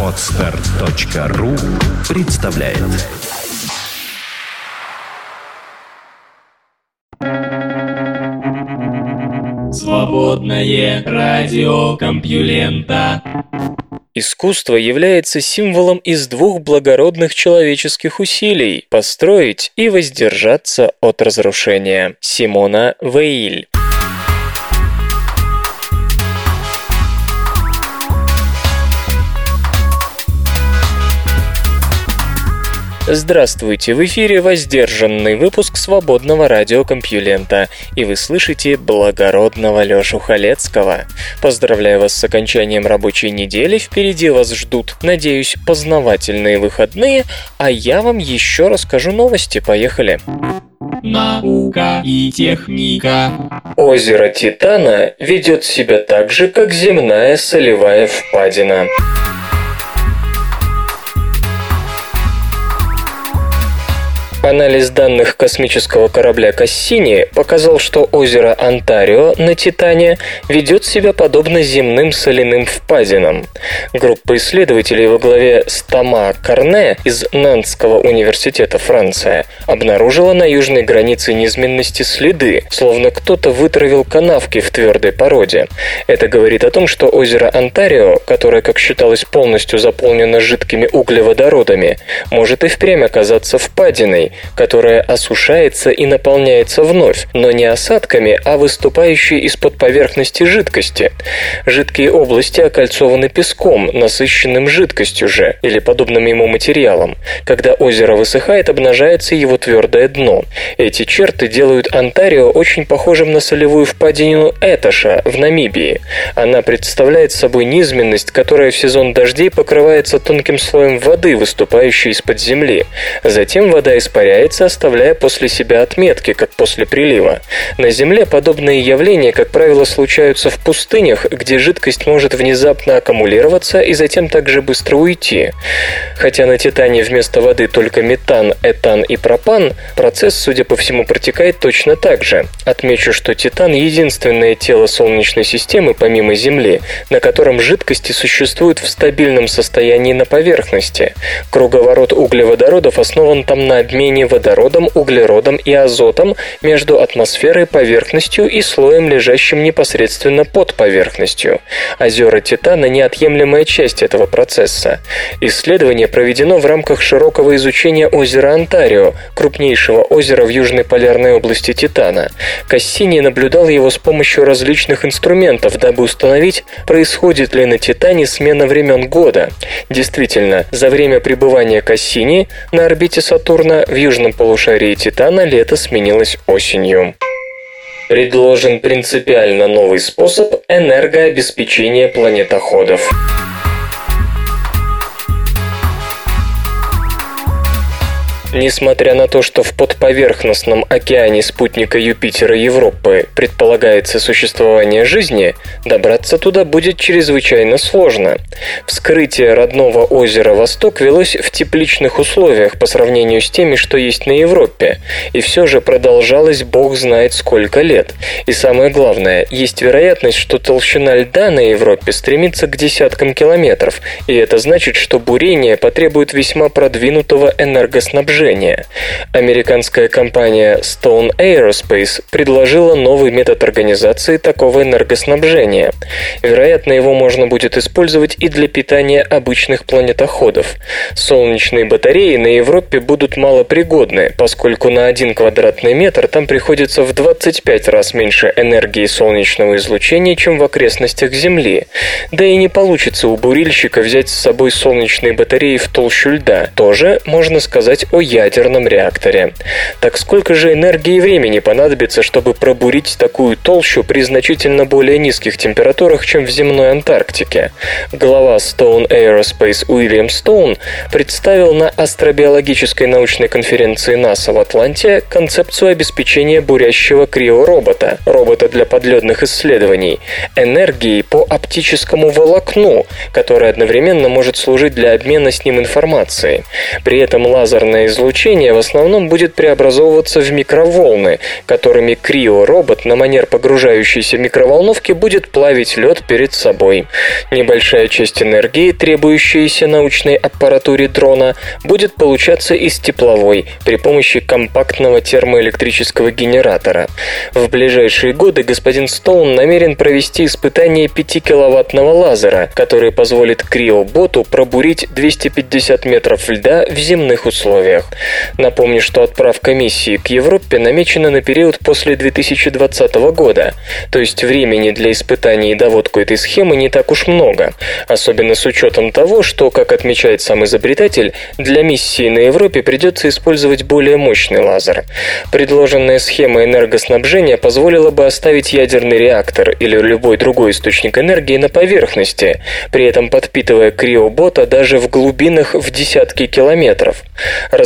Отстар.ру представляет. Свободное радио Компьюлента. Искусство является символом из двух благородных человеческих усилий – построить и воздержаться от разрушения. Симона Вейль Здравствуйте, в эфире воздержанный выпуск свободного радиокомпьюлента, и вы слышите благородного Лёшу Халецкого. Поздравляю вас с окончанием рабочей недели, впереди вас ждут, надеюсь, познавательные выходные, а я вам еще расскажу новости, поехали. Наука и техника. Озеро Титана ведет себя так же, как земная солевая впадина. Анализ данных космического корабля Кассини показал, что озеро Онтарио на Титане ведет себя подобно земным соляным впадинам. Группа исследователей во главе с Тома Карне из Нантского университета Франция обнаружила на южной границе низменности следы, словно кто-то вытравил канавки в твердой породе. Это говорит о том, что озеро Онтарио, которое, как считалось, полностью заполнено жидкими углеводородами, может и впрямь оказаться впадиной, которая осушается и наполняется вновь, но не осадками, а выступающей из-под поверхности жидкости. Жидкие области окольцованы песком, насыщенным жидкостью же, или подобным ему материалом. Когда озеро высыхает, обнажается его твердое дно. Эти черты делают Онтарио очень похожим на солевую впадину Этоша в Намибии. Она представляет собой низменность, которая в сезон дождей покрывается тонким слоем воды, выступающей из-под земли. Затем вода испаряется испаряется, оставляя после себя отметки, как после прилива. На Земле подобные явления, как правило, случаются в пустынях, где жидкость может внезапно аккумулироваться и затем также быстро уйти. Хотя на Титане вместо воды только метан, этан и пропан, процесс, судя по всему, протекает точно так же. Отмечу, что Титан – единственное тело Солнечной системы, помимо Земли, на котором жидкости существуют в стабильном состоянии на поверхности. Круговорот углеводородов основан там на обмене обмене водородом, углеродом и азотом между атмосферой, поверхностью и слоем, лежащим непосредственно под поверхностью. Озера Титана – неотъемлемая часть этого процесса. Исследование проведено в рамках широкого изучения озера Онтарио, крупнейшего озера в Южной полярной области Титана. Кассини наблюдал его с помощью различных инструментов, дабы установить, происходит ли на Титане смена времен года. Действительно, за время пребывания Кассини на орбите Сатурна в южном полушарии Титана лето сменилось осенью. Предложен принципиально новый способ энергообеспечения планетоходов. Несмотря на то, что в подповерхностном океане спутника Юпитера Европы предполагается существование жизни, добраться туда будет чрезвычайно сложно. Вскрытие родного озера Восток велось в тепличных условиях по сравнению с теми, что есть на Европе, и все же продолжалось бог знает сколько лет. И самое главное, есть вероятность, что толщина льда на Европе стремится к десяткам километров, и это значит, что бурение потребует весьма продвинутого энергоснабжения движения. Американская компания Stone Aerospace предложила новый метод организации такого энергоснабжения. Вероятно, его можно будет использовать и для питания обычных планетоходов. Солнечные батареи на Европе будут малопригодны, поскольку на один квадратный метр там приходится в 25 раз меньше энергии солнечного излучения, чем в окрестностях Земли. Да и не получится у бурильщика взять с собой солнечные батареи в толщу льда. Тоже можно сказать о ядерном реакторе. Так сколько же энергии и времени понадобится, чтобы пробурить такую толщу при значительно более низких температурах, чем в земной Антарктике? Глава Stone Aerospace Уильям Стоун представил на астробиологической научной конференции НАСА в Атланте концепцию обеспечения бурящего криоробота, робота для подледных исследований, энергией по оптическому волокну, которое одновременно может служить для обмена с ним информацией. При этом лазерное излучение излучение в основном будет преобразовываться в микроволны, которыми крио-робот на манер погружающейся микроволновки будет плавить лед перед собой. Небольшая часть энергии, требующаяся научной аппаратуре дрона, будет получаться из тепловой при помощи компактного термоэлектрического генератора. В ближайшие годы господин Стоун намерен провести испытание 5-киловаттного лазера, который позволит криоботу пробурить 250 метров льда в земных условиях. Напомню, что отправка миссии к Европе намечена на период после 2020 года, то есть времени для испытаний и доводку этой схемы не так уж много, особенно с учетом того, что, как отмечает сам изобретатель, для миссии на Европе придется использовать более мощный лазер. Предложенная схема энергоснабжения позволила бы оставить ядерный реактор или любой другой источник энергии на поверхности, при этом подпитывая криобота даже в глубинах в десятки километров.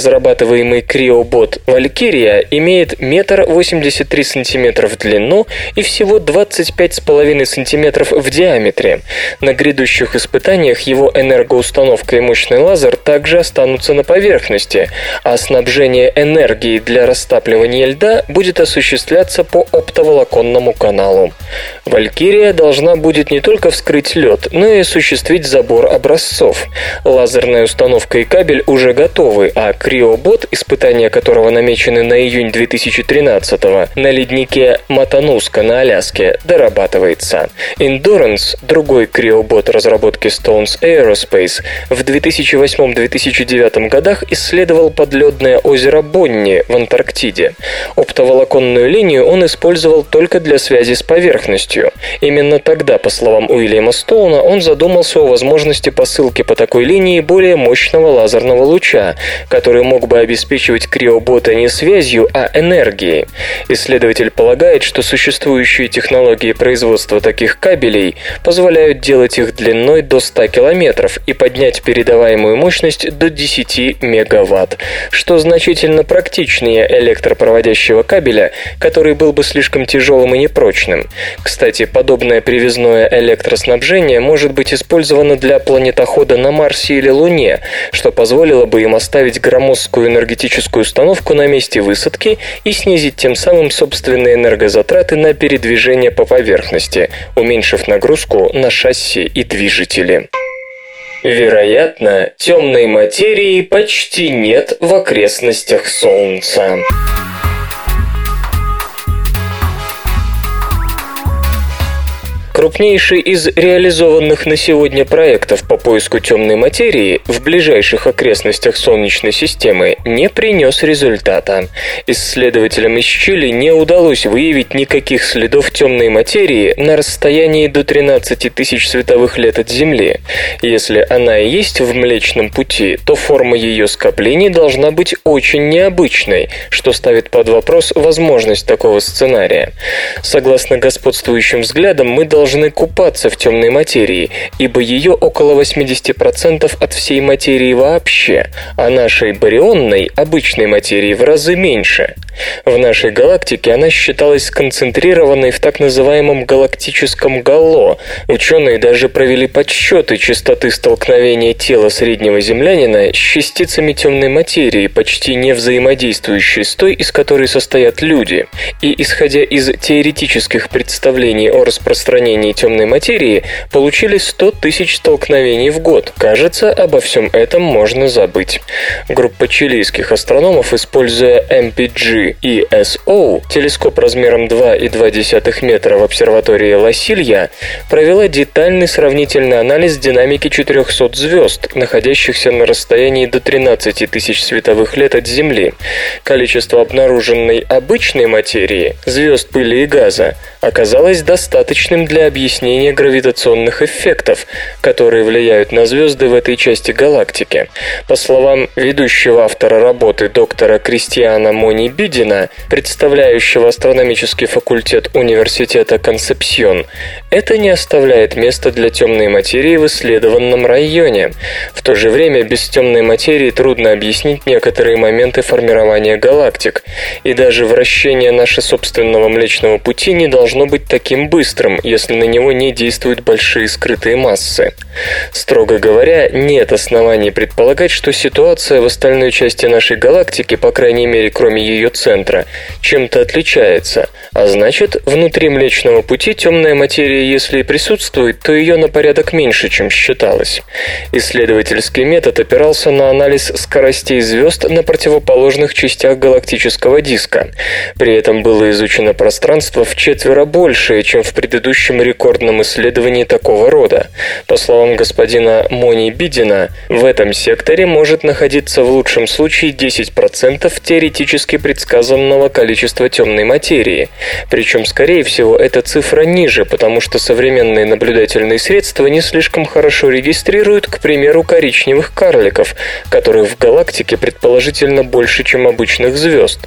Разрабатываемый криобот «Валькирия» имеет метр восемьдесят три сантиметра в длину и всего 25,5 сантиметров в диаметре. На грядущих испытаниях его энергоустановка и мощный лазер также останутся на поверхности, а снабжение энергией для растапливания льда будет осуществляться по оптоволоконному каналу. «Валькирия» должна будет не только вскрыть лед, но и осуществить забор образцов. Лазерная установка и кабель уже готовы, а Криобот, испытания которого намечены на июнь 2013 на леднике Матануска на Аляске, дорабатывается. Endurance, другой криобот разработки Stones Aerospace, в 2008-2009 годах исследовал подледное озеро Бонни в Антарктиде. Оптоволоконную линию он использовал только для связи с поверхностью. Именно тогда, по словам Уильяма Стоуна, он задумался о возможности посылки по такой линии более мощного лазерного луча, который мог бы обеспечивать криобота не связью, а энергией. Исследователь полагает, что существующие технологии производства таких кабелей позволяют делать их длиной до 100 километров и поднять передаваемую мощность до 10 мегаватт, что значительно практичнее электропроводящего кабеля, который был бы слишком тяжелым и непрочным. Кстати, подобное привязное электроснабжение может быть использовано для планетохода на Марсе или Луне, что позволило бы им оставить громоздкую энергетическую установку на месте высадки и снизить тем самым собственные энергозатраты на передвижение по поверхности, уменьшив нагрузку на шасси и движители. Вероятно, темной материи почти нет в окрестностях Солнца. Крупнейший из реализованных на сегодня проектов по поиску темной материи в ближайших окрестностях Солнечной системы не принес результата. Исследователям из Чили не удалось выявить никаких следов темной материи на расстоянии до 13 тысяч световых лет от Земли. Если она и есть в Млечном Пути, то форма ее скоплений должна быть очень необычной, что ставит под вопрос возможность такого сценария. Согласно господствующим взглядам, мы должны должны купаться в темной материи, ибо ее около 80% от всей материи вообще, а нашей барионной, обычной материи в разы меньше. В нашей галактике она считалась сконцентрированной в так называемом галактическом гало. Ученые даже провели подсчеты частоты столкновения тела среднего землянина с частицами темной материи, почти не взаимодействующей с той, из которой состоят люди. И исходя из теоретических представлений о распространении столкновений темной материи получили 100 тысяч столкновений в год. Кажется, обо всем этом можно забыть. Группа чилийских астрономов, используя MPG ESO, телескоп размером 2,2 метра в обсерватории Ласилья, провела детальный сравнительный анализ динамики 400 звезд, находящихся на расстоянии до 13 тысяч световых лет от Земли. Количество обнаруженной обычной материи, звезд пыли и газа, оказалось достаточным для объяснения гравитационных эффектов, которые влияют на звезды в этой части галактики. По словам ведущего автора работы доктора Кристиана Мони Бидина, представляющего астрономический факультет Университета Концепсьон, это не оставляет места для темной материи в исследованном районе. В то же время без темной материи трудно объяснить некоторые моменты формирования галактик, и даже вращение нашего собственного Млечного Пути не должно быть таким быстрым, если на него не действуют большие скрытые массы. Строго говоря, нет оснований предполагать, что ситуация в остальной части нашей галактики, по крайней мере, кроме ее центра, чем-то отличается, а значит, внутри Млечного Пути темная материя, если и присутствует, то ее на порядок меньше, чем считалось. Исследовательский метод опирался на анализ скоростей звезд на противоположных частях галактического диска. При этом было изучено пространство в четверо большее, чем в предыдущем рекордном исследовании такого рода. По словам господина Мони Бидина, в этом секторе может находиться в лучшем случае 10% теоретически предсказанного количества темной материи. Причем, скорее всего, эта цифра ниже, потому что современные наблюдательные средства не слишком хорошо регистрируют, к примеру, коричневых карликов, которых в галактике предположительно больше, чем обычных звезд.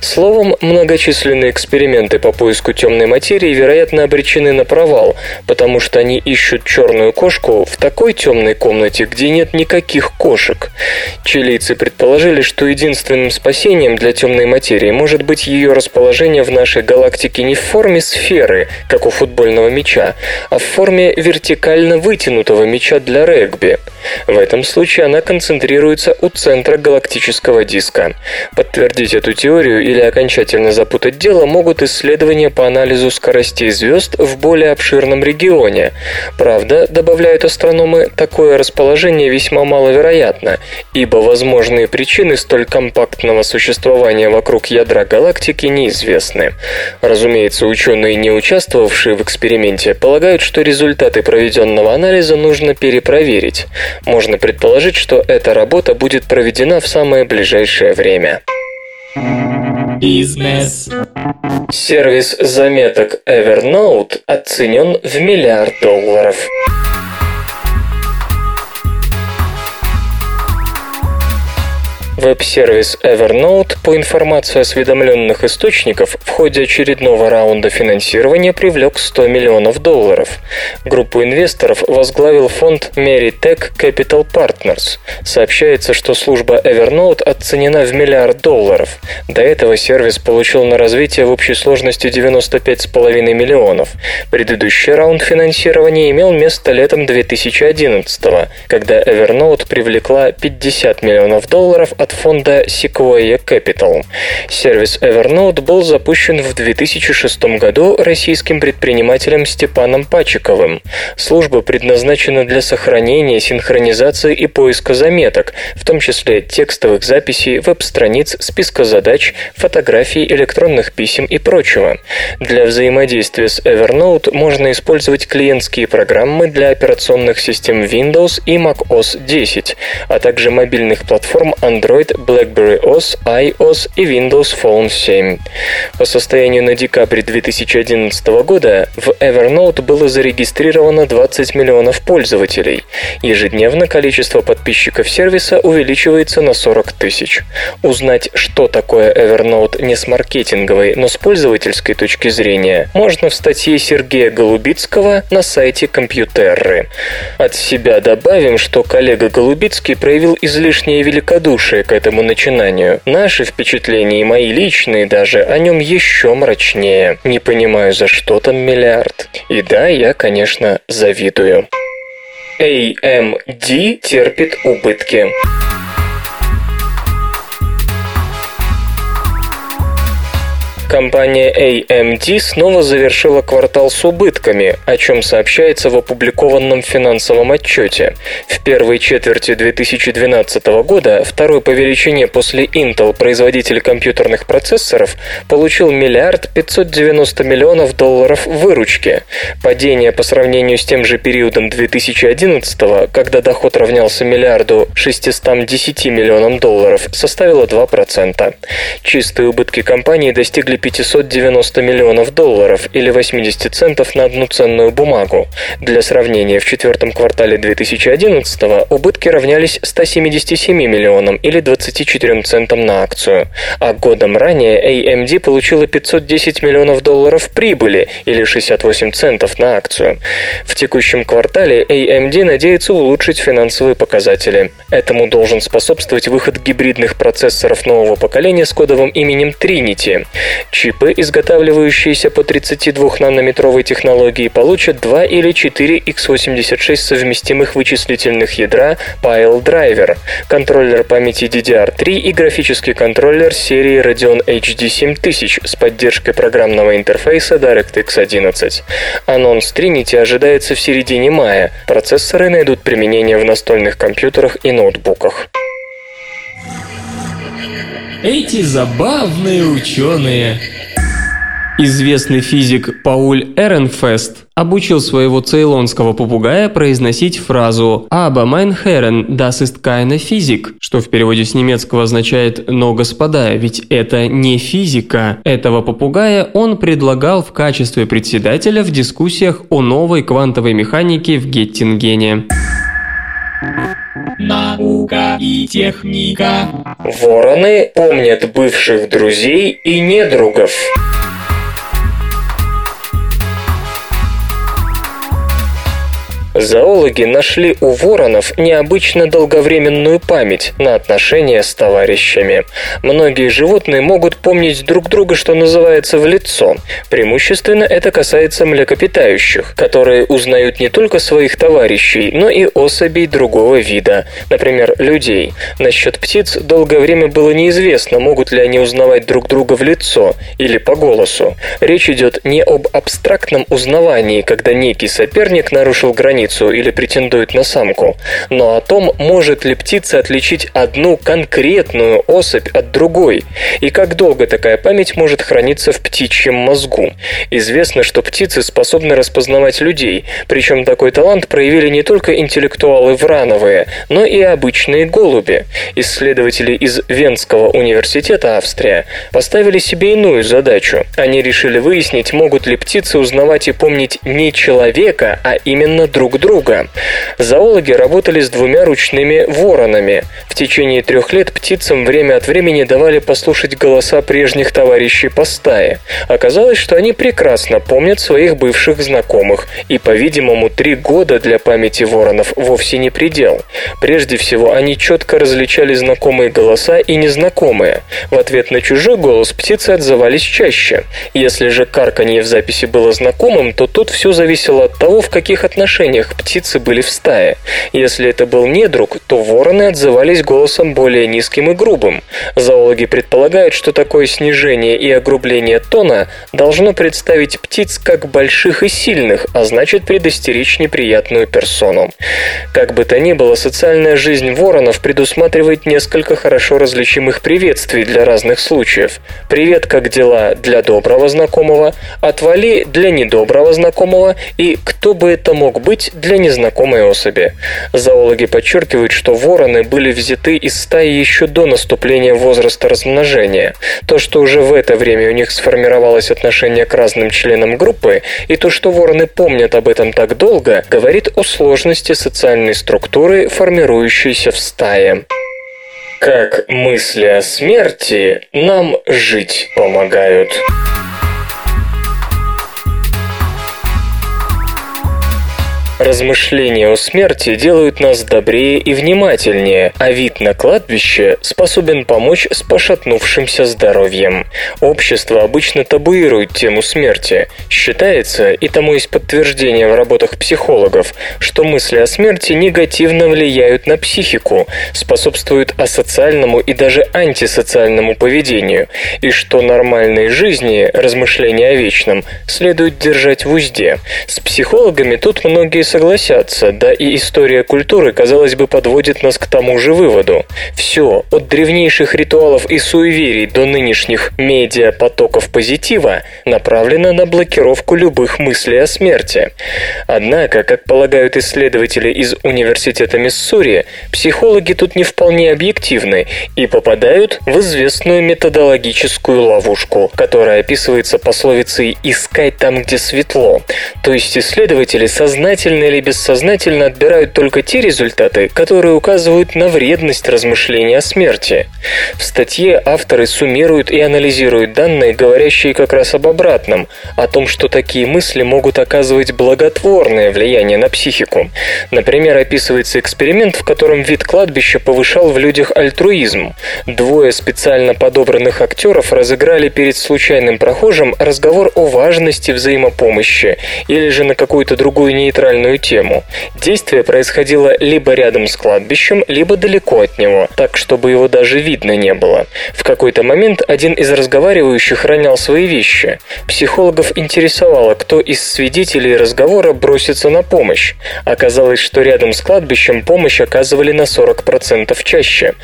Словом, многочисленные эксперименты по поиску темной материи, вероятно, обречены на провал, потому что они ищут черную кошку в такой темной комнате, где нет никаких кошек. Чилийцы предположили, что единственным спасением для темной материи может быть ее расположение в нашей галактике не в форме сферы, как у футбольного мяча, а в форме вертикально вытянутого мяча для регби. В этом случае она концентрируется у центра галактического диска. Подтвердить эту теорию или окончательно запутать дело могут исследования по анализу скоростей звезд в более обширном регионе. Правда, добавляют астрономы, такое расположение весьма маловероятно, ибо возможные причины столь компактного существования вокруг ядра галактики неизвестны. Разумеется, ученые, не участвовавшие в эксперименте, полагают, что результаты проведенного анализа нужно перепроверить. Можно предположить, что эта работа будет проведена в самое ближайшее время. Бизнес. Сервис заметок Evernote оценен в миллиард долларов. Веб-сервис Evernote, по информации осведомленных источников, в ходе очередного раунда финансирования привлек 100 миллионов долларов. Группу инвесторов возглавил фонд Meritech Capital Partners. Сообщается, что служба Evernote оценена в миллиард долларов. До этого сервис получил на развитие в общей сложности 95,5 миллионов. Предыдущий раунд финансирования имел место летом 2011 когда Evernote привлекла 50 миллионов долларов от фонда Sequoia Capital. Сервис Evernote был запущен в 2006 году российским предпринимателем Степаном Пачиковым. Служба предназначена для сохранения, синхронизации и поиска заметок, в том числе текстовых записей, веб-страниц, списка задач, фотографий, электронных писем и прочего. Для взаимодействия с Evernote можно использовать клиентские программы для операционных систем Windows и macOS 10, а также мобильных платформ Android, BlackBerry OS, iOS и Windows Phone 7. По состоянию на декабрь 2011 года в Evernote было зарегистрировано 20 миллионов пользователей. Ежедневно количество подписчиков сервиса увеличивается на 40 тысяч. Узнать, что такое Evernote не с маркетинговой, но с пользовательской точки зрения, можно в статье Сергея Голубицкого на сайте Компьютерры. От себя добавим, что коллега Голубицкий проявил излишнее великодушие к этому начинанию. Наши впечатления и мои личные даже о нем еще мрачнее. Не понимаю, за что там миллиард. И да, я, конечно, завидую. AMD терпит убытки. Компания AMD снова завершила квартал с убытками, о чем сообщается в опубликованном финансовом отчете. В первой четверти 2012 года второй по величине после Intel производитель компьютерных процессоров получил миллиард 590 миллионов долларов выручки. Падение по сравнению с тем же периодом 2011, когда доход равнялся миллиарду 610 миллионам долларов, составило 2%. Чистые убытки компании достигли 590 миллионов долларов или 80 центов на одну ценную бумагу. Для сравнения, в четвертом квартале 2011 убытки равнялись 177 миллионам или 24 центам на акцию. А годом ранее AMD получила 510 миллионов долларов прибыли или 68 центов на акцию. В текущем квартале AMD надеется улучшить финансовые показатели. Этому должен способствовать выход гибридных процессоров нового поколения с кодовым именем Trinity. Чипы, изготавливающиеся по 32-нанометровой технологии, получат 2 или 4 x86 совместимых вычислительных ядра Pile Driver, контроллер памяти DDR3 и графический контроллер серии Radeon HD 7000 с поддержкой программного интерфейса DirectX 11. Анонс Trinity ожидается в середине мая. Процессоры найдут применение в настольных компьютерах и ноутбуках. Эти забавные ученые. Известный физик Пауль Эренфест обучил своего цейлонского попугая произносить фразу «Aber mein Herren, das ist keine Physik», что в переводе с немецкого означает «но, господа, ведь это не физика». Этого попугая он предлагал в качестве председателя в дискуссиях о новой квантовой механике в Геттингене. Наука и техника. Вороны помнят бывших друзей и недругов. Зоологи нашли у воронов необычно долговременную память на отношения с товарищами. Многие животные могут помнить друг друга, что называется, в лицо. Преимущественно это касается млекопитающих, которые узнают не только своих товарищей, но и особей другого вида, например, людей. Насчет птиц долгое время было неизвестно, могут ли они узнавать друг друга в лицо или по голосу. Речь идет не об абстрактном узнавании, когда некий соперник нарушил границу самицу или претендует на самку, но о том, может ли птица отличить одну конкретную особь от другой, и как долго такая память может храниться в птичьем мозгу. Известно, что птицы способны распознавать людей, причем такой талант проявили не только интеллектуалы врановые, но и обычные голуби. Исследователи из Венского университета Австрия поставили себе иную задачу. Они решили выяснить, могут ли птицы узнавать и помнить не человека, а именно друг друг друга. Зоологи работали с двумя ручными воронами. В течение трех лет птицам время от времени давали послушать голоса прежних товарищей по стае. Оказалось, что они прекрасно помнят своих бывших знакомых, и, по-видимому, три года для памяти воронов вовсе не предел. Прежде всего, они четко различали знакомые голоса и незнакомые. В ответ на чужой голос птицы отзывались чаще. Если же карканье в записи было знакомым, то тут все зависело от того, в каких отношениях всех птицы были в стае. Если это был не друг, то вороны отзывались голосом более низким и грубым. Зоологи предполагают, что такое снижение и огрубление тона должно представить птиц как больших и сильных, а значит предостеречь неприятную персону. Как бы то ни было, социальная жизнь воронов предусматривает несколько хорошо различимых приветствий для разных случаев. «Привет, как дела?» для доброго знакомого, «Отвали» для недоброго знакомого и «Кто бы это мог быть?» Для незнакомой особи. Зоологи подчеркивают, что вороны были взяты из стаи еще до наступления возраста размножения. То, что уже в это время у них сформировалось отношение к разным членам группы, и то, что вороны помнят об этом так долго, говорит о сложности социальной структуры, формирующейся в стае. Как мысли о смерти нам жить помогают. Размышления о смерти делают нас добрее и внимательнее, а вид на кладбище способен помочь с пошатнувшимся здоровьем. Общество обычно табуирует тему смерти. Считается, и тому есть подтверждение в работах психологов, что мысли о смерти негативно влияют на психику, способствуют асоциальному и даже антисоциальному поведению, и что нормальной жизни, размышления о вечном, следует держать в узде. С психологами тут многие согласятся, да и история культуры, казалось бы, подводит нас к тому же выводу. Все, от древнейших ритуалов и суеверий до нынешних медиа-потоков позитива, направлено на блокировку любых мыслей о смерти. Однако, как полагают исследователи из Университета Миссури, психологи тут не вполне объективны и попадают в известную методологическую ловушку, которая описывается пословицей «искать там, где светло». То есть исследователи сознательно сознательно или бессознательно отбирают только те результаты, которые указывают на вредность размышления о смерти. В статье авторы суммируют и анализируют данные, говорящие как раз об обратном, о том, что такие мысли могут оказывать благотворное влияние на психику. Например, описывается эксперимент, в котором вид кладбища повышал в людях альтруизм. Двое специально подобранных актеров разыграли перед случайным прохожим разговор о важности взаимопомощи или же на какую-то другую нейтральную тему. Действие происходило либо рядом с кладбищем, либо далеко от него, так, чтобы его даже видно не было. В какой-то момент один из разговаривающих ронял свои вещи. Психологов интересовало, кто из свидетелей разговора бросится на помощь. Оказалось, что рядом с кладбищем помощь оказывали на 40% чаще.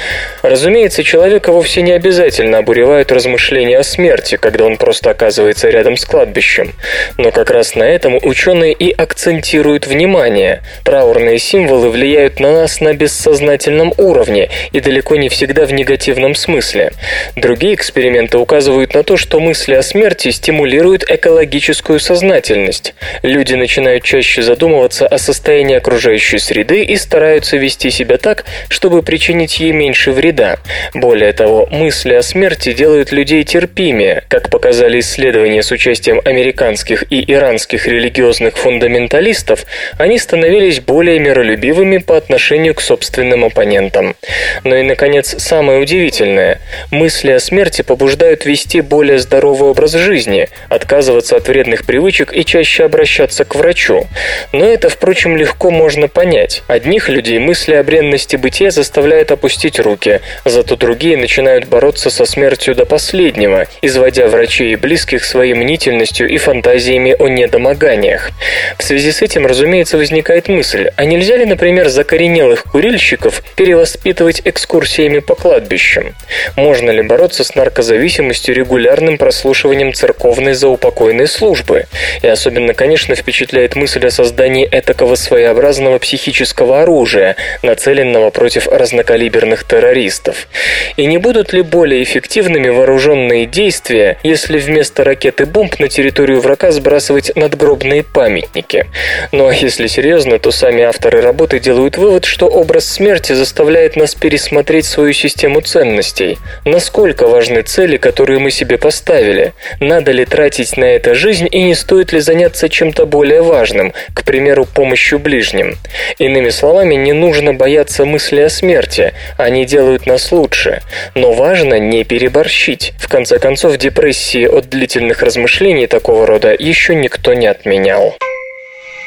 Разумеется, человека вовсе не обязательно обуревают размышления о смерти, когда он просто оказывается рядом с кладбищем. Но как раз на этом ученые и акцентируют внимание. Траурные символы влияют на нас на бессознательном уровне и далеко не всегда в негативном смысле. Другие эксперименты указывают на то, что мысли о смерти стимулируют экологическую сознательность. Люди начинают чаще задумываться о состоянии окружающей среды и стараются вести себя так, чтобы причинить ей меньше вреда. Более того, мысли о смерти делают людей терпимее, как показали исследования с участием американских и иранских религиозных фундаменталистов, они становились более миролюбивыми по отношению к собственным оппонентам. Но и, наконец, самое удивительное – мысли о смерти побуждают вести более здоровый образ жизни, отказываться от вредных привычек и чаще обращаться к врачу. Но это, впрочем, легко можно понять. Одних людей мысли о бренности бытия заставляют опустить руки, зато другие начинают бороться со смертью до последнего, изводя врачей и близких своей мнительностью и фантазиями о недомоганиях. В связи с этим, разумеется, возникает мысль, а нельзя ли, например, закоренелых курильщиков перевоспитывать экскурсиями по кладбищам? Можно ли бороться с наркозависимостью регулярным прослушиванием церковной заупокойной службы? И особенно, конечно, впечатляет мысль о создании этакого своеобразного психического оружия, нацеленного против разнокалиберных террористов. И не будут ли более эффективными вооруженные действия, если вместо ракеты бомб на территорию врага сбрасывать надгробные памятники? Ну а если серьезно, то сами авторы работы делают вывод, что образ смерти заставляет нас пересмотреть свою систему ценностей. Насколько важны цели, которые мы себе поставили? Надо ли тратить на это жизнь и не стоит ли заняться чем-то более важным, к примеру, помощью ближним? Иными словами, не нужно бояться мысли о смерти, они делают нас лучше. Но важно не переборщить. В конце концов, депрессии от длительных размышлений такого рода еще никто не отменял.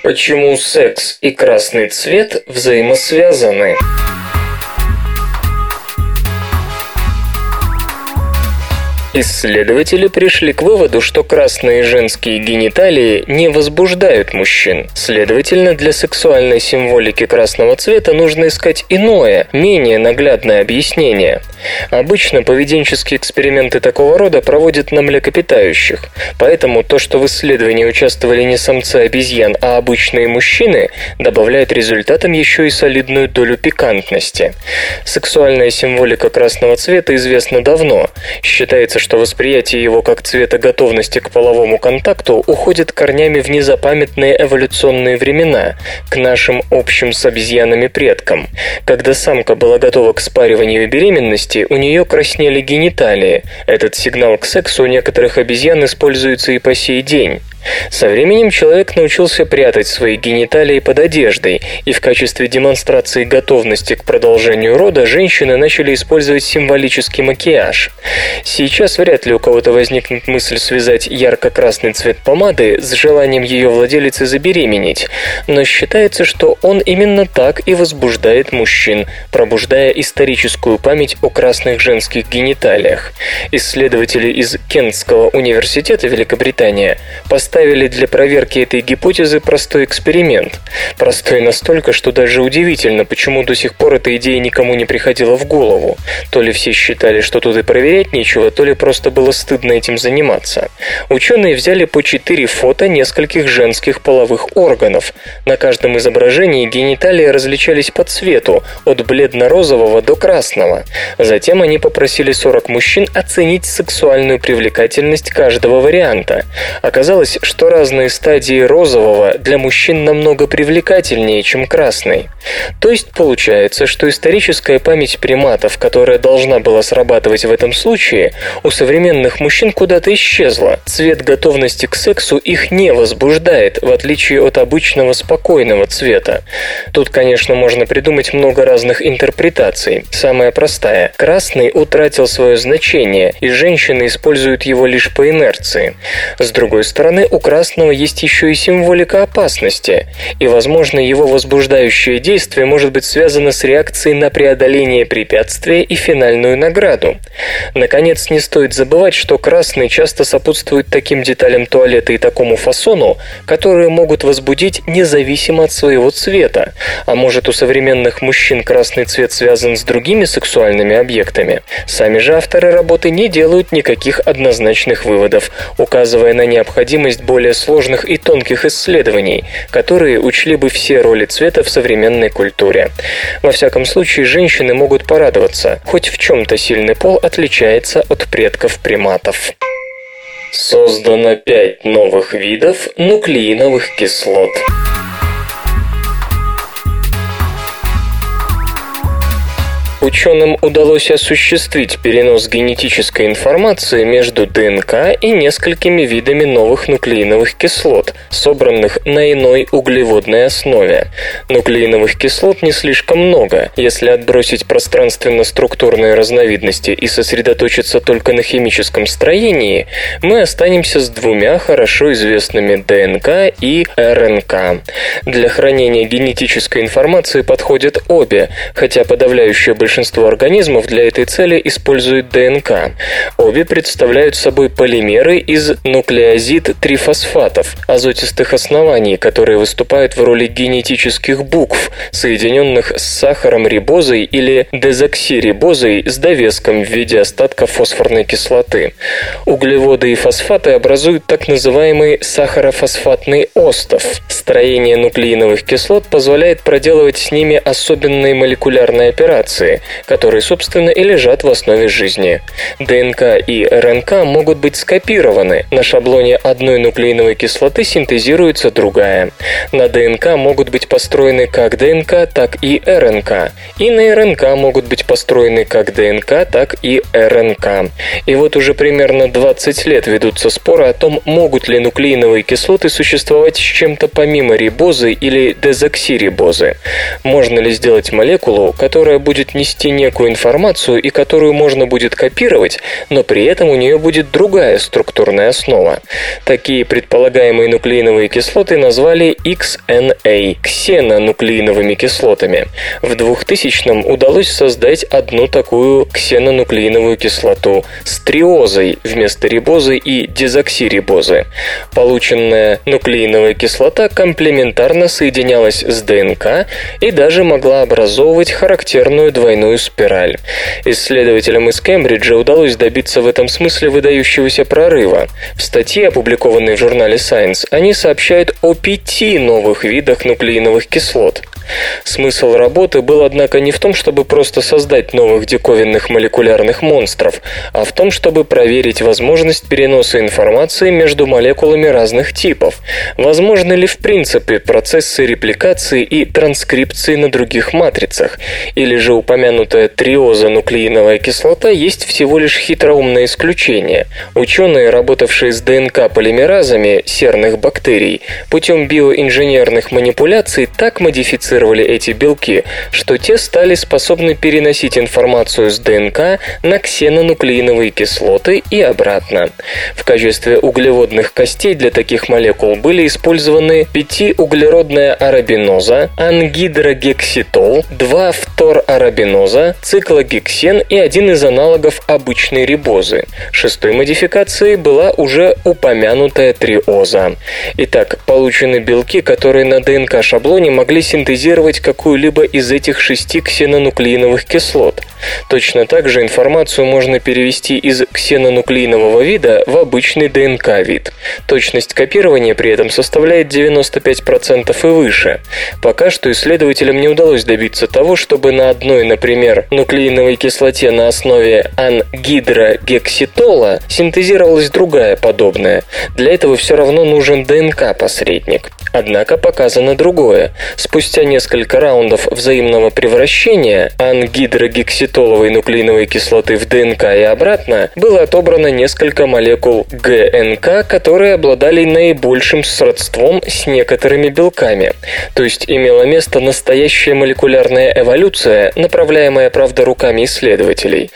Почему секс и красный цвет взаимосвязаны? Исследователи пришли к выводу, что красные женские гениталии не возбуждают мужчин. Следовательно, для сексуальной символики красного цвета нужно искать иное, менее наглядное объяснение. Обычно поведенческие эксперименты такого рода проводят на млекопитающих, поэтому то, что в исследовании участвовали не самцы обезьян, а обычные мужчины, добавляет результатам еще и солидную долю пикантности. Сексуальная символика красного цвета известна давно. Считается, что восприятие его как цвета готовности к половому контакту уходит корнями в незапамятные эволюционные времена, к нашим общим с обезьянами предкам. Когда самка была готова к спариванию и беременности, у нее краснели гениталии. Этот сигнал к сексу у некоторых обезьян используется и по сей день. Со временем человек научился прятать свои гениталии под одеждой, и в качестве демонстрации готовности к продолжению рода женщины начали использовать символический макияж. Сейчас вряд ли у кого-то возникнет мысль связать ярко-красный цвет помады с желанием ее владелицы забеременеть, но считается, что он именно так и возбуждает мужчин, пробуждая историческую память о красных женских гениталиях. Исследователи из Кентского университета Великобритания поставили поставили для проверки этой гипотезы простой эксперимент. Простой настолько, что даже удивительно, почему до сих пор эта идея никому не приходила в голову. То ли все считали, что тут и проверять нечего, то ли просто было стыдно этим заниматься. Ученые взяли по четыре фото нескольких женских половых органов. На каждом изображении гениталии различались по цвету, от бледно-розового до красного. Затем они попросили 40 мужчин оценить сексуальную привлекательность каждого варианта. Оказалось, что разные стадии розового для мужчин намного привлекательнее, чем красный. То есть получается, что историческая память приматов, которая должна была срабатывать в этом случае, у современных мужчин куда-то исчезла. Цвет готовности к сексу их не возбуждает, в отличие от обычного спокойного цвета. Тут, конечно, можно придумать много разных интерпретаций. Самая простая. Красный утратил свое значение, и женщины используют его лишь по инерции. С другой стороны, у красного есть еще и символика опасности, и, возможно, его возбуждающее действие может быть связано с реакцией на преодоление препятствия и финальную награду. Наконец, не стоит забывать, что красный часто сопутствует таким деталям туалета и такому фасону, которые могут возбудить независимо от своего цвета. А может, у современных мужчин красный цвет связан с другими сексуальными объектами? Сами же авторы работы не делают никаких однозначных выводов, указывая на необходимость более сложных и тонких исследований, которые учли бы все роли цвета в современной культуре. Во всяком случае, женщины могут порадоваться, хоть в чем-то сильный пол отличается от предков приматов. Создано пять новых видов нуклеиновых кислот. Ученым удалось осуществить перенос генетической информации между ДНК и несколькими видами новых нуклеиновых кислот, собранных на иной углеводной основе. Нуклеиновых кислот не слишком много. Если отбросить пространственно-структурные разновидности и сосредоточиться только на химическом строении, мы останемся с двумя хорошо известными ДНК и РНК. Для хранения генетической информации подходят обе, хотя подавляющее большинство большинство организмов для этой цели используют ДНК. Обе представляют собой полимеры из нуклеозид-трифосфатов, азотистых оснований, которые выступают в роли генетических букв, соединенных с сахаром рибозой или дезоксирибозой с довеском в виде остатка фосфорной кислоты. Углеводы и фосфаты образуют так называемый сахарофосфатный остов. Строение нуклеиновых кислот позволяет проделывать с ними особенные молекулярные операции, которые, собственно, и лежат в основе жизни. ДНК и РНК могут быть скопированы. На шаблоне одной нуклеиновой кислоты синтезируется другая. На ДНК могут быть построены как ДНК, так и РНК. И на РНК могут быть построены как ДНК, так и РНК. И вот уже примерно 20 лет ведутся споры о том, могут ли нуклеиновые кислоты существовать с чем-то помимо рибозы или дезоксирибозы. Можно ли сделать молекулу, которая будет нести нести некую информацию и которую можно будет копировать, но при этом у нее будет другая структурная основа. Такие предполагаемые нуклеиновые кислоты назвали XNA – ксенонуклеиновыми кислотами. В 2000-м удалось создать одну такую ксенонуклеиновую кислоту с триозой вместо рибозы и дезоксирибозы. Полученная нуклеиновая кислота комплементарно соединялась с ДНК и даже могла образовывать характерную двойную двойную спираль. Исследователям из Кембриджа удалось добиться в этом смысле выдающегося прорыва. В статье, опубликованной в журнале Science, они сообщают о пяти новых видах нуклеиновых кислот. Смысл работы был, однако, не в том, чтобы просто создать новых диковинных молекулярных монстров, а в том, чтобы проверить возможность переноса информации между молекулами разных типов. Возможны ли в принципе процессы репликации и транскрипции на других матрицах, или же упомянутая триоза-нуклеиновая кислота есть всего лишь хитроумное исключение. Ученые, работавшие с ДНК-полимеразами серных бактерий, путем биоинженерных манипуляций так модифицировали модифицировали эти белки, что те стали способны переносить информацию с ДНК на ксенонуклеиновые кислоты и обратно. В качестве углеводных костей для таких молекул были использованы 5-углеродная арабиноза, ангидрогекситол, 2-фторарабиноза, циклогексен и один из аналогов обычной рибозы. Шестой модификацией была уже упомянутая триоза. Итак, получены белки, которые на ДНК-шаблоне могли синтезировать кодировать какую-либо из этих шести ксенонуклеиновых кислот. Точно так же информацию можно перевести из ксенонуклеинового вида в обычный ДНК-вид. Точность копирования при этом составляет 95% и выше. Пока что исследователям не удалось добиться того, чтобы на одной, например, нуклеиновой кислоте на основе ангидрогекситола синтезировалась другая подобная. Для этого все равно нужен ДНК-посредник. Однако показано другое. Спустя несколько раундов взаимного превращения ангидрогекситоловой нуклеиновой кислоты в ДНК и обратно было отобрано несколько молекул ГНК, которые обладали наибольшим сродством с некоторыми белками. То есть имела место настоящая молекулярная эволюция, направляемая, правда, руками исследователей.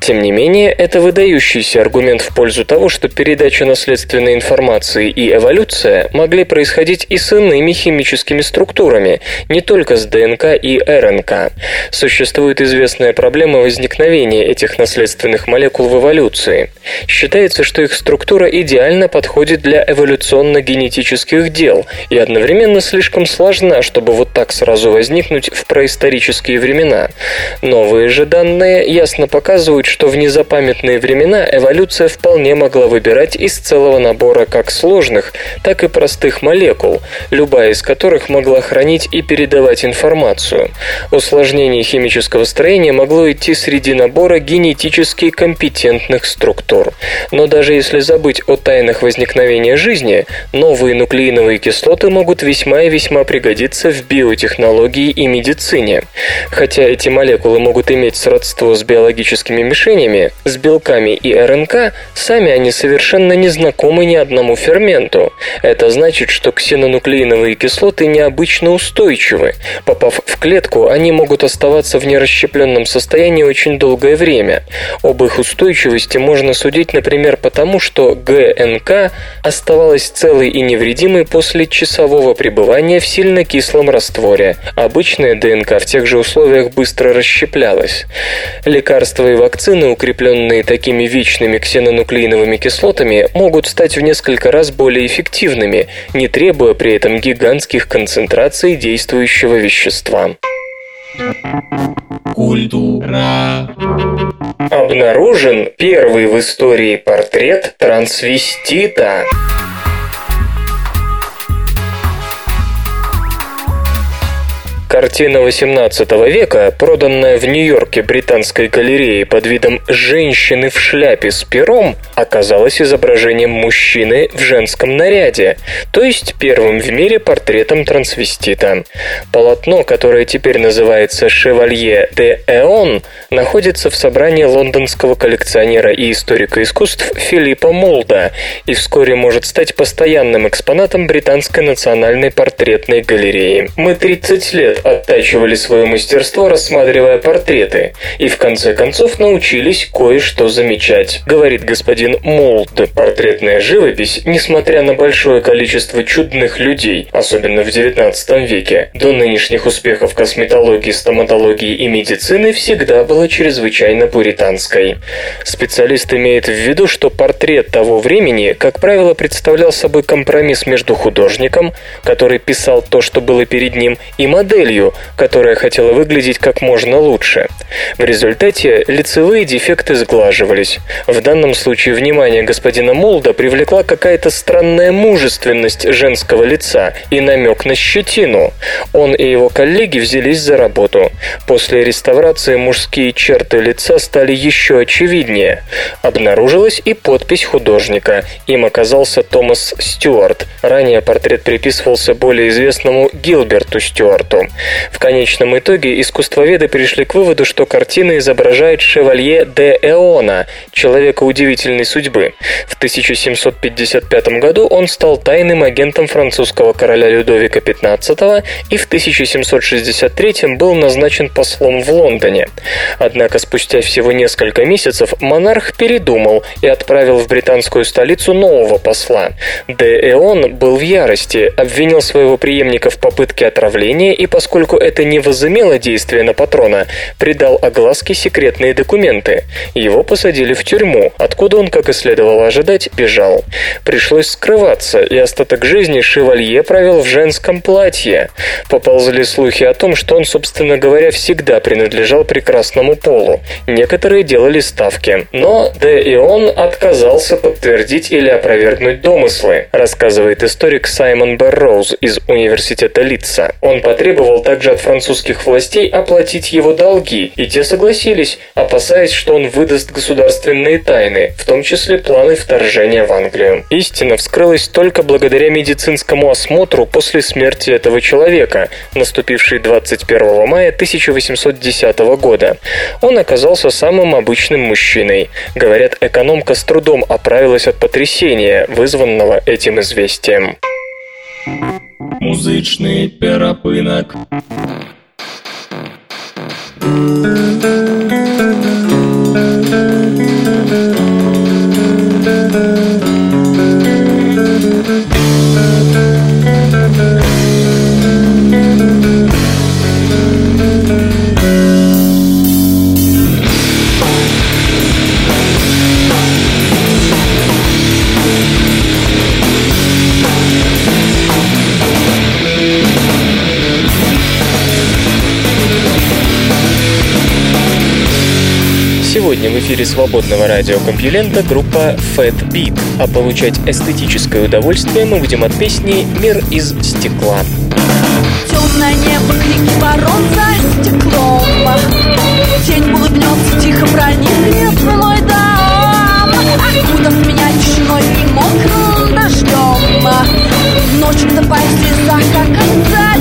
Тем не менее, это выдающийся аргумент в пользу того, что передача наследственной информации и эволюция могли происходить и с иными химическими структурами, не только с ДНК и РНК. Существует известная проблема возникновения этих наследственных молекул в эволюции. Считается, что их структура идеально подходит для эволюционно-генетических дел и одновременно слишком сложна, чтобы вот так сразу возникнуть в происторические времена. Новые же данные ясно показывают, что в незапамятные времена эволюция вполне могла выбирать из целого набора как сложных, так и простых молекул, любая из которых могла хранить и передавать информацию. Усложнение химического строения могло идти среди набора генетически компетентных структур. Но даже если забыть о тайнах возникновения жизни, новые нуклеиновые кислоты могут весьма и весьма пригодиться в биотехнологии и медицине. Хотя эти молекулы могут иметь сродство с биологическими мишенями, с белками и РНК, сами они совершенно не знакомы ни одному ферменту. Это значит, что ксенонуклеиновые кислоты необычно устойчивы. Попав в клетку, они могут оставаться в нерасщепленном состоянии очень долгое время. Об их устойчивости можно судить, например, потому, что ГНК оставалась целой и невредимой после часового пребывания в сильно кислом растворе. Обычная ДНК в тех же условиях быстро расщеплялась. Лекарства и вакцины, укрепленные такими вечными ксенонуклеиновыми кислотами, могут стать в несколько раз более эффективными, не требуя при этом гигантских концентраций действующего вещества. Культура. Обнаружен первый в истории портрет трансвестита. Картина XVIII века, проданная в Нью-Йорке британской галереей под видом женщины в шляпе с пером, оказалась изображением мужчины в женском наряде, то есть первым в мире портретом трансвестита. Полотно, которое теперь называется «Шевалье де Эон», находится в собрании лондонского коллекционера и историка искусств Филиппа Молда и вскоре может стать постоянным экспонатом Британской национальной портретной галереи. Мы 30 лет оттачивали свое мастерство, рассматривая портреты, и в конце концов научились кое-что замечать, говорит господин Молд. Портретная живопись, несмотря на большое количество чудных людей, особенно в XIX веке, до нынешних успехов косметологии, стоматологии и медицины всегда была чрезвычайно пуританской. Специалист имеет в виду, что портрет того времени, как правило, представлял собой компромисс между художником, который писал то, что было перед ним, и моделью, моделью, которая хотела выглядеть как можно лучше. В результате лицевые дефекты сглаживались. В данном случае внимание господина Молда привлекла какая-то странная мужественность женского лица и намек на щетину. Он и его коллеги взялись за работу. После реставрации мужские черты лица стали еще очевиднее. Обнаружилась и подпись художника. Им оказался Томас Стюарт. Ранее портрет приписывался более известному Гилберту Стюарту. В конечном итоге искусствоведы пришли к выводу, что картина изображает шевалье де Эона, человека удивительной судьбы. В 1755 году он стал тайным агентом французского короля Людовика XV и в 1763 был назначен послом в Лондоне. Однако спустя всего несколько месяцев монарх передумал и отправил в британскую столицу нового посла. Де Эон был в ярости, обвинил своего преемника в попытке отравления и поскольку поскольку это не возымело действия на патрона, придал огласке секретные документы. Его посадили в тюрьму, откуда он, как и следовало ожидать, бежал. Пришлось скрываться, и остаток жизни Шевалье провел в женском платье. Поползли слухи о том, что он, собственно говоря, всегда принадлежал прекрасному полу. Некоторые делали ставки. Но Д. и он отказался подтвердить или опровергнуть домыслы, рассказывает историк Саймон Берроуз из университета Литца. Он потребовал также от французских властей оплатить его долги, и те согласились, опасаясь, что он выдаст государственные тайны, в том числе планы вторжения в Англию. Истина вскрылась только благодаря медицинскому осмотру после смерти этого человека, наступившей 21 мая 1810 года. Он оказался самым обычным мужчиной. Говорят, экономка с трудом оправилась от потрясения, вызванного этим известием. Музычный перапынок. Сегодня в эфире свободного радиокомпьюлента группа Fat Beat, а получать эстетическое удовольствие мы будем от песни «Мир из стекла». Темное небо, крики ворон за стеклом. Тень улыбнется, тихо проникнет в мой дом. Окутав меня тишиной и мокрым дождем. Ночью топая в слезах, как за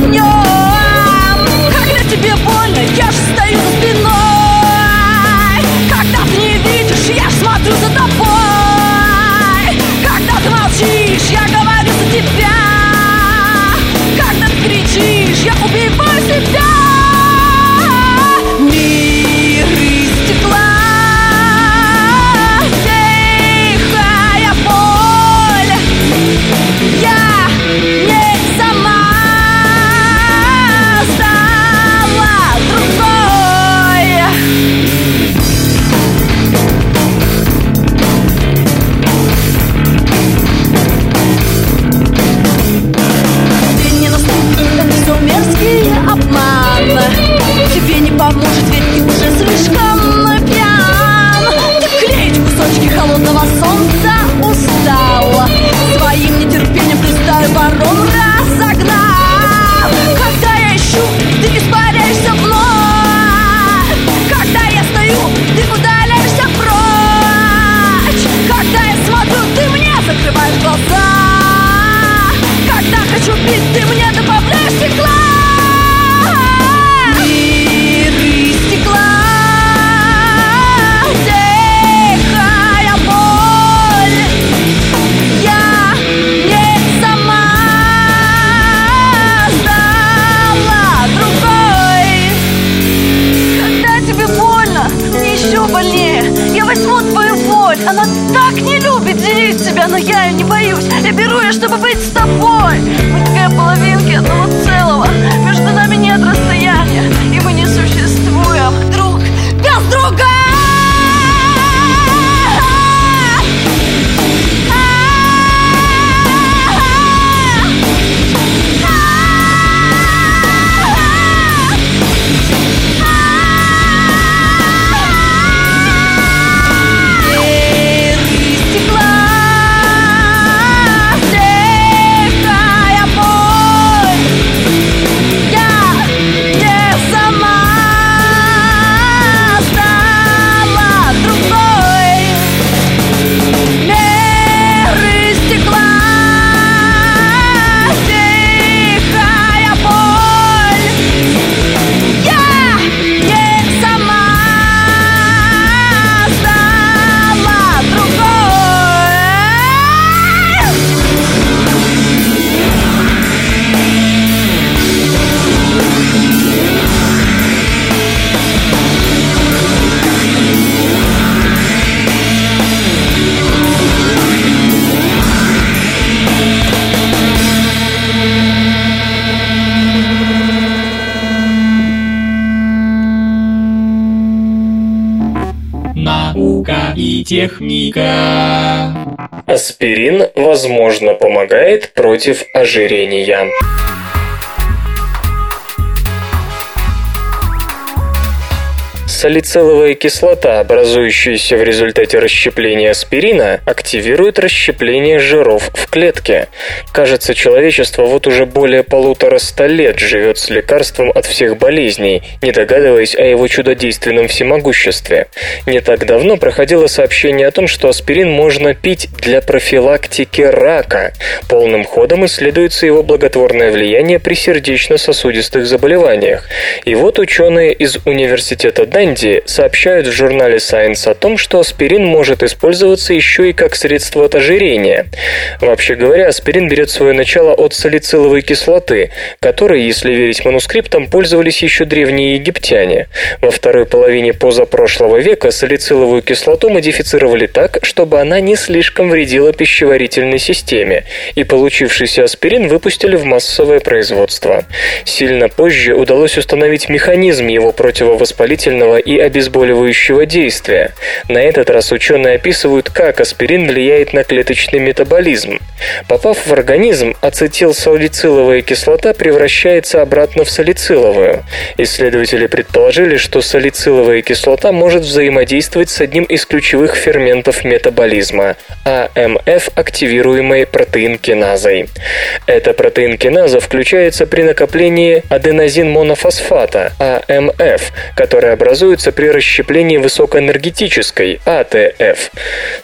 to 大 и техника. Аспирин, возможно, помогает против ожирения. Салициловая кислота, образующаяся в результате расщепления аспирина, активирует расщепление жиров в клетке. Кажется, человечество вот уже более полутора ста лет живет с лекарством от всех болезней, не догадываясь о его чудодейственном всемогуществе. Не так давно проходило сообщение о том, что аспирин можно пить для профилактики рака. Полным ходом исследуется его благотворное влияние при сердечно-сосудистых заболеваниях. И вот ученые из университета Дань Ирландии сообщают в журнале Science о том, что аспирин может использоваться еще и как средство от ожирения. Вообще говоря, аспирин берет свое начало от салициловой кислоты, которой, если верить манускриптам, пользовались еще древние египтяне. Во второй половине позапрошлого века салициловую кислоту модифицировали так, чтобы она не слишком вредила пищеварительной системе, и получившийся аспирин выпустили в массовое производство. Сильно позже удалось установить механизм его противовоспалительного и обезболивающего действия. На этот раз ученые описывают, как аспирин влияет на клеточный метаболизм. Попав в организм, ацетилсалициловая кислота превращается обратно в салициловую. Исследователи предположили, что салициловая кислота может взаимодействовать с одним из ключевых ферментов метаболизма – АМФ, активируемой протеин-киназой. Эта протеин-киназа включается при накоплении аденозин-монофосфата, АМФ, который образует образуются при расщеплении высокоэнергетической АТФ.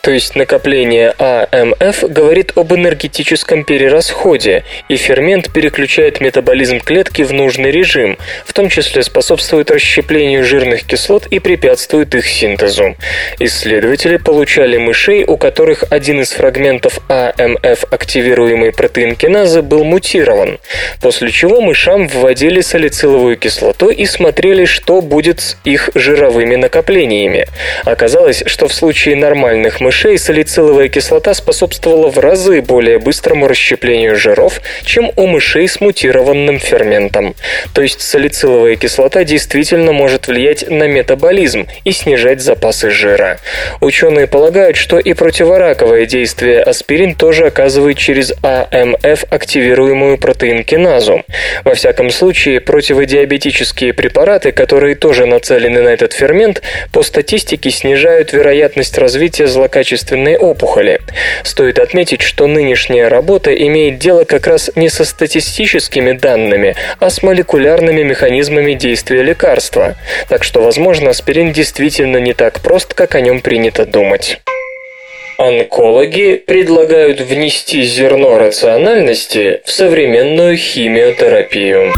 То есть накопление АМФ говорит об энергетическом перерасходе, и фермент переключает метаболизм клетки в нужный режим, в том числе способствует расщеплению жирных кислот и препятствует их синтезу. Исследователи получали мышей, у которых один из фрагментов АМФ, активируемый протеин киназы, был мутирован, после чего мышам вводили салициловую кислоту и смотрели, что будет с их жировыми накоплениями. Оказалось, что в случае нормальных мышей салициловая кислота способствовала в разы более быстрому расщеплению жиров, чем у мышей с мутированным ферментом. То есть салициловая кислота действительно может влиять на метаболизм и снижать запасы жира. Ученые полагают, что и противораковое действие аспирин тоже оказывает через АМФ активируемую протеин-киназу. Во всяком случае, противодиабетические препараты, которые тоже нацелены на этот фермент, по статистике снижают вероятность развития злокачественной опухоли. Стоит отметить, что нынешняя работа имеет дело как раз не со статистическими данными, а с молекулярными механизмами действия лекарства. Так что, возможно, аспирин действительно не так прост, как о нем принято думать. Онкологи предлагают внести зерно рациональности в современную химиотерапию.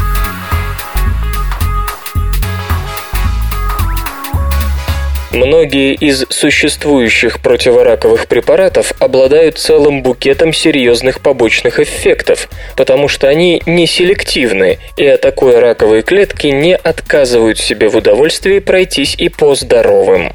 Многие из существующих противораковых препаратов обладают целым букетом серьезных побочных эффектов, потому что они не селективны, и атакуя раковые клетки, не отказывают себе в удовольствии пройтись и по здоровым.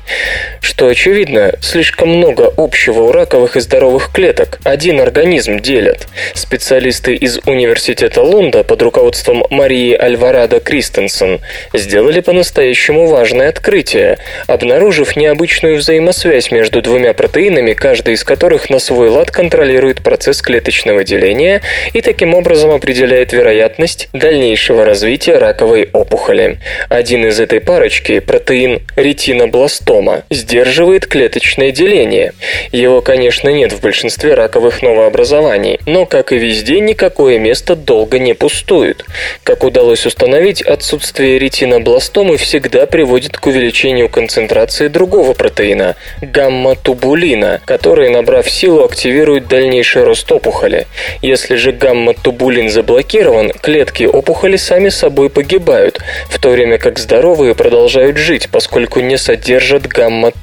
Что очевидно, слишком много общего у раковых и здоровых клеток, один организм делят. Специалисты из Университета Лунда под руководством Марии Альварадо Кристенсен сделали по-настоящему важное открытие, обнаружив необычную взаимосвязь между двумя протеинами, каждый из которых на свой лад контролирует процесс клеточного деления и таким образом определяет вероятность дальнейшего развития раковой опухоли. Один из этой парочки, протеин ретинобластома, сдерживает клеточное деление. Его, конечно, нет в большинстве раковых новообразований, но, как и везде, никакое место долго не пустует. Как удалось установить, отсутствие ретинобластомы всегда приводит к увеличению концентрации другого протеина – гамма-тубулина, который, набрав силу, активирует дальнейший рост опухоли. Если же гамма-тубулин заблокирован, клетки опухоли сами собой погибают, в то время как здоровые продолжают жить, поскольку не содержат гамма-тубулина.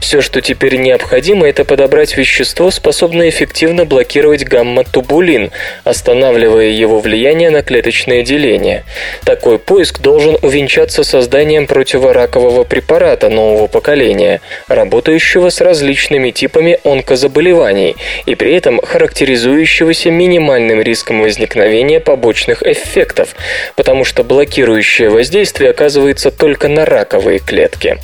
Все, что теперь необходимо, это подобрать вещество, способное эффективно блокировать гамма-тубулин, останавливая его влияние на клеточное деление. Такой поиск должен увенчаться созданием противоракового препарата, нового поколения, работающего с различными типами онкозаболеваний и при этом характеризующегося минимальным риском возникновения побочных эффектов, потому что блокирующее воздействие оказывается только на раковые клетки.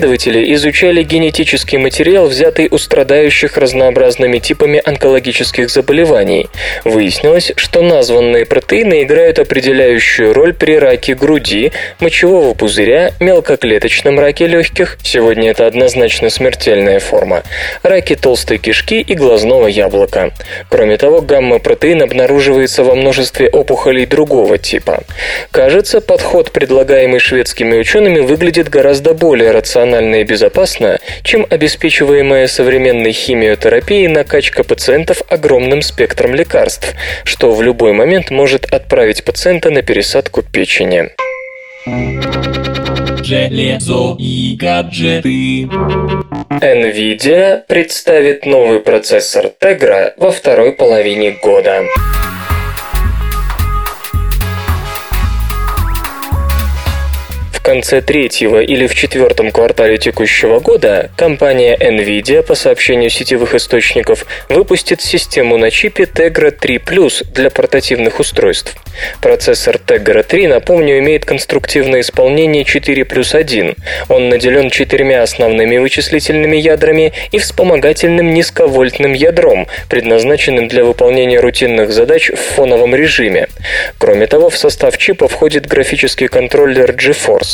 Исследователи изучали генетический материал, взятый у страдающих разнообразными типами онкологических заболеваний. Выяснилось, что названные протеины играют определяющую роль при раке груди, мочевого пузыря, мелкоклеточном раке легких, сегодня это однозначно смертельная форма, раке толстой кишки и глазного яблока. Кроме того, гамма-протеин обнаруживается во множестве опухолей другого типа. Кажется, подход, предлагаемый шведскими учеными, выглядит гораздо более рационально и безопасно, чем обеспечиваемая современной химиотерапией накачка пациентов огромным спектром лекарств, что в любой момент может отправить пациента на пересадку печени. Железо и гаджеты. NVIDIA представит новый процессор Tegra во второй половине года. В конце третьего или в четвертом квартале текущего года компания NVIDIA, по сообщению сетевых источников, выпустит систему на чипе Tegra 3 Plus для портативных устройств. Процессор Tegra 3, напомню, имеет конструктивное исполнение 4 плюс 1. Он наделен четырьмя основными вычислительными ядрами и вспомогательным низковольтным ядром, предназначенным для выполнения рутинных задач в фоновом режиме. Кроме того, в состав чипа входит графический контроллер GeForce.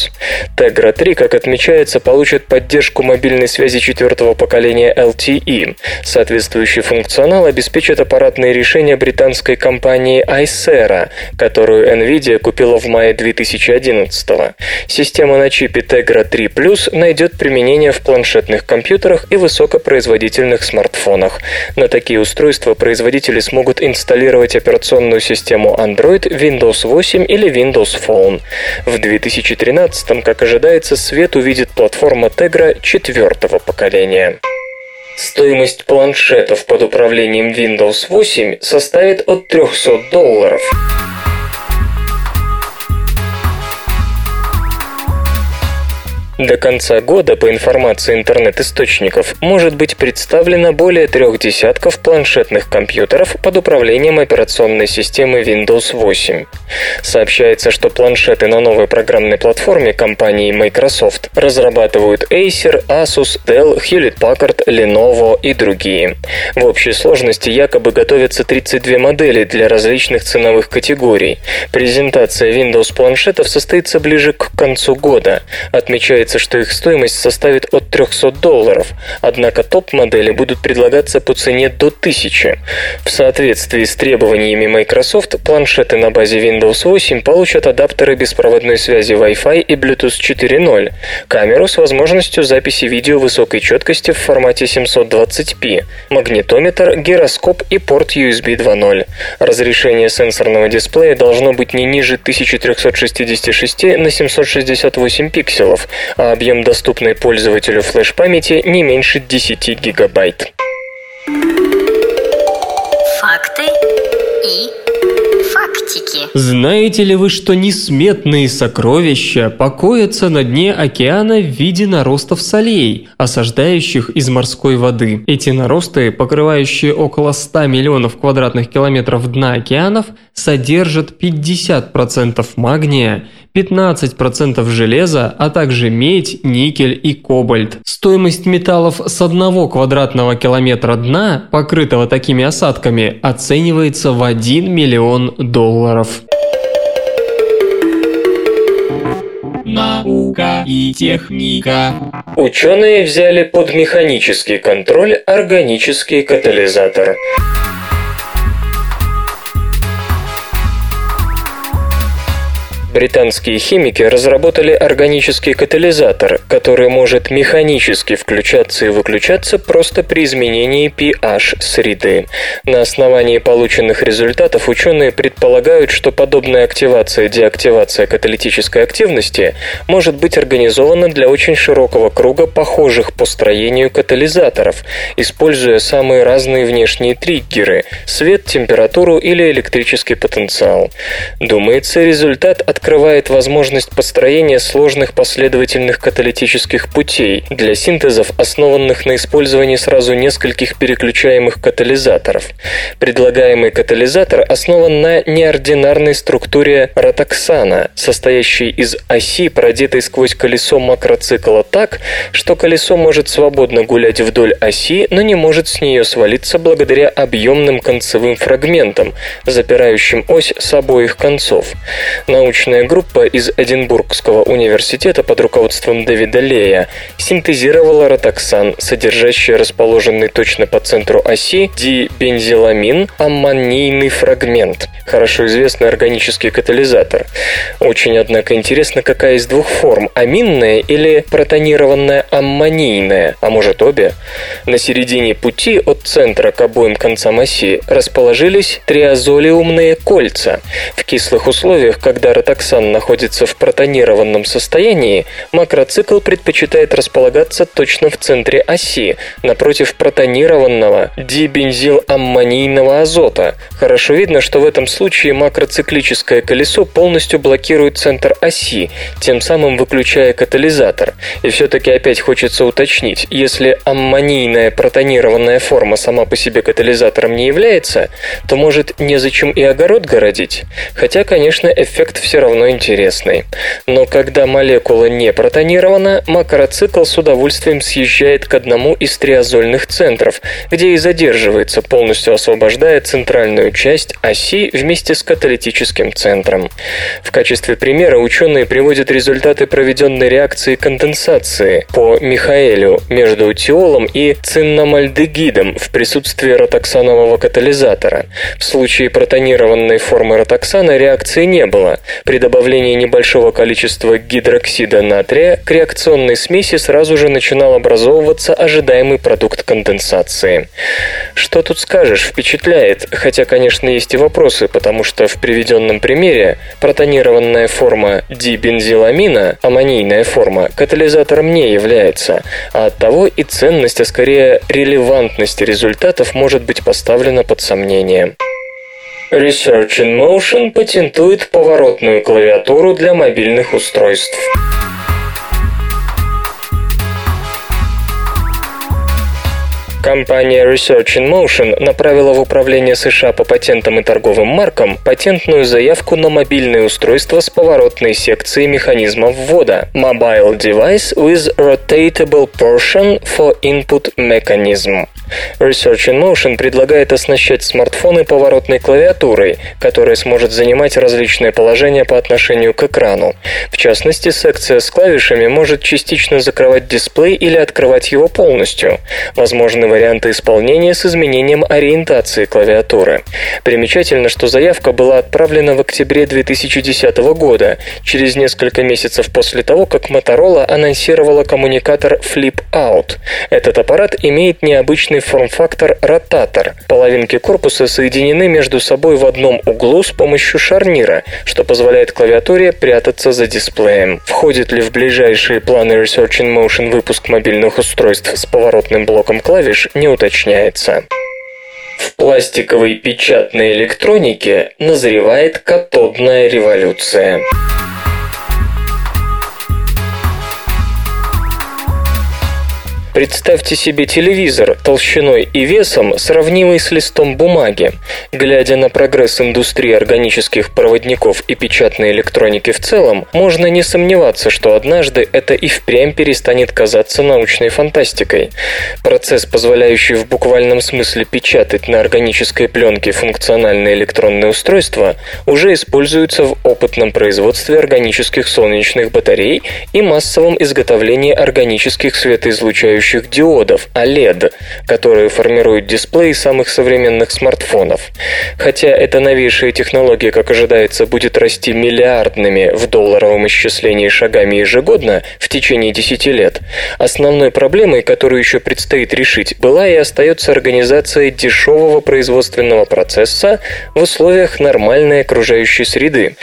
Tegra 3, как отмечается, получит поддержку мобильной связи четвертого поколения LTE. Соответствующий функционал обеспечит аппаратные решения британской компании Icera, которую NVIDIA купила в мае 2011 -го. Система на чипе Tegra 3 Plus найдет применение в планшетных компьютерах и высокопроизводительных смартфонах. На такие устройства производители смогут инсталлировать операционную систему Android, Windows 8 или Windows Phone. В 2013 как ожидается, свет увидит платформа Tegra четвертого поколения. Стоимость планшетов под управлением Windows 8 составит от 300 долларов. До конца года, по информации интернет-источников, может быть представлено более трех десятков планшетных компьютеров под управлением операционной системы Windows 8. Сообщается, что планшеты на новой программной платформе компании Microsoft разрабатывают Acer, Asus, Dell, Hewlett-Packard, Lenovo и другие. В общей сложности якобы готовятся 32 модели для различных ценовых категорий. Презентация Windows планшетов состоится ближе к концу года. Отмечается Ожидается, что их стоимость составит от 300 долларов, однако топ-модели будут предлагаться по цене до 1000. В соответствии с требованиями Microsoft, планшеты на базе Windows 8 получат адаптеры беспроводной связи Wi-Fi и Bluetooth 4.0, камеру с возможностью записи видео высокой четкости в формате 720p, магнитометр, гироскоп и порт USB 2.0. Разрешение сенсорного дисплея должно быть не ниже 1366 на 768 пикселов, а объем доступной пользователю флеш-памяти не меньше 10 гигабайт. Факты и фактики. Знаете ли вы, что несметные сокровища покоятся на дне океана в виде наростов солей, осаждающих из морской воды? Эти наросты, покрывающие около 100 миллионов квадратных километров дна океанов, содержат 50% магния, 15% железа, а также медь, никель и кобальт. Стоимость металлов с одного квадратного километра дна, покрытого такими осадками, оценивается в 1 миллион долларов. Наука и техника. Ученые взяли под механический контроль органический катализатор. Британские химики разработали органический катализатор, который может механически включаться и выключаться просто при изменении pH среды. На основании полученных результатов ученые предполагают, что подобная активация и деактивация каталитической активности может быть организована для очень широкого круга похожих по строению катализаторов, используя самые разные внешние триггеры – свет, температуру или электрический потенциал. Думается, результат от открывает возможность построения сложных последовательных каталитических путей для синтезов, основанных на использовании сразу нескольких переключаемых катализаторов. Предлагаемый катализатор основан на неординарной структуре ротоксана, состоящей из оси, продетой сквозь колесо макроцикла так, что колесо может свободно гулять вдоль оси, но не может с нее свалиться благодаря объемным концевым фрагментам, запирающим ось с обоих концов. Научная группа из Эдинбургского университета под руководством Дэвида Лея синтезировала ротоксан, содержащий расположенный точно по центру оси дибензиламин аммонийный фрагмент, хорошо известный органический катализатор. Очень, однако, интересно, какая из двух форм – аминная или протонированная аммонийная, а может обе? На середине пути от центра к обоим концам оси расположились триазолиумные кольца. В кислых условиях, когда ротоксан находится в протонированном состоянии, макроцикл предпочитает располагаться точно в центре оси, напротив протонированного дибензиламмонийного азота. Хорошо видно, что в этом случае макроциклическое колесо полностью блокирует центр оси, тем самым выключая катализатор. И все-таки опять хочется уточнить, если аммонийная протонированная форма сама по себе катализатором не является, то может незачем и огород городить. Хотя, конечно, эффект все равно интересный. Но когда молекула не протонирована, макроцикл с удовольствием съезжает к одному из триазольных центров, где и задерживается, полностью освобождая центральную часть оси вместе с каталитическим центром. В качестве примера ученые приводят результаты проведенной реакции конденсации по Михаэлю между тиолом и циннамальдегидом в присутствии ротоксанового катализатора. В случае протонированной формы ротоксана реакции не было. При добавлении небольшого количества гидроксида натрия к реакционной смеси сразу же начинал образовываться ожидаемый продукт конденсации. Что тут скажешь, впечатляет, хотя, конечно, есть и вопросы, потому что в приведенном примере протонированная форма дибензиламина, аммонийная форма, катализатором не является, а от того и ценность, а скорее релевантность результатов может быть поставлена под сомнение. Research in Motion патентует поворотную клавиатуру для мобильных устройств. Компания Research in Motion направила в Управление США по патентам и торговым маркам патентную заявку на мобильное устройство с поворотной секцией механизма ввода Mobile Device with Rotatable Portion for Input Mechanism. Research in Motion предлагает оснащать смартфоны поворотной клавиатурой, которая сможет занимать различные положения по отношению к экрану. В частности, секция с клавишами может частично закрывать дисплей или открывать его полностью. Возможны варианты исполнения с изменением ориентации клавиатуры. Примечательно, что заявка была отправлена в октябре 2010 года, через несколько месяцев после того, как Motorola анонсировала коммуникатор Flip Out. Этот аппарат имеет необычный форм-фактор ротатор. Половинки корпуса соединены между собой в одном углу с помощью шарнира, что позволяет клавиатуре прятаться за дисплеем. Входит ли в ближайшие планы Research in Motion выпуск мобильных устройств с поворотным блоком клавиш, не уточняется. В пластиковой печатной электронике назревает катодная революция. Представьте себе телевизор толщиной и весом, сравнимый с листом бумаги. Глядя на прогресс индустрии органических проводников и печатной электроники в целом, можно не сомневаться, что однажды это и впрямь перестанет казаться научной фантастикой. Процесс, позволяющий в буквальном смысле печатать на органической пленке функциональные электронные устройства, уже используется в опытном производстве органических солнечных батарей и массовом изготовлении органических светоизлучающих излучающих диодов OLED, которые формируют дисплеи самых современных смартфонов. Хотя эта новейшая технология, как ожидается, будет расти миллиардными в долларовом исчислении шагами ежегодно в течение 10 лет, основной проблемой, которую еще предстоит решить, была и остается организация дешевого производственного процесса в условиях нормальной окружающей среды.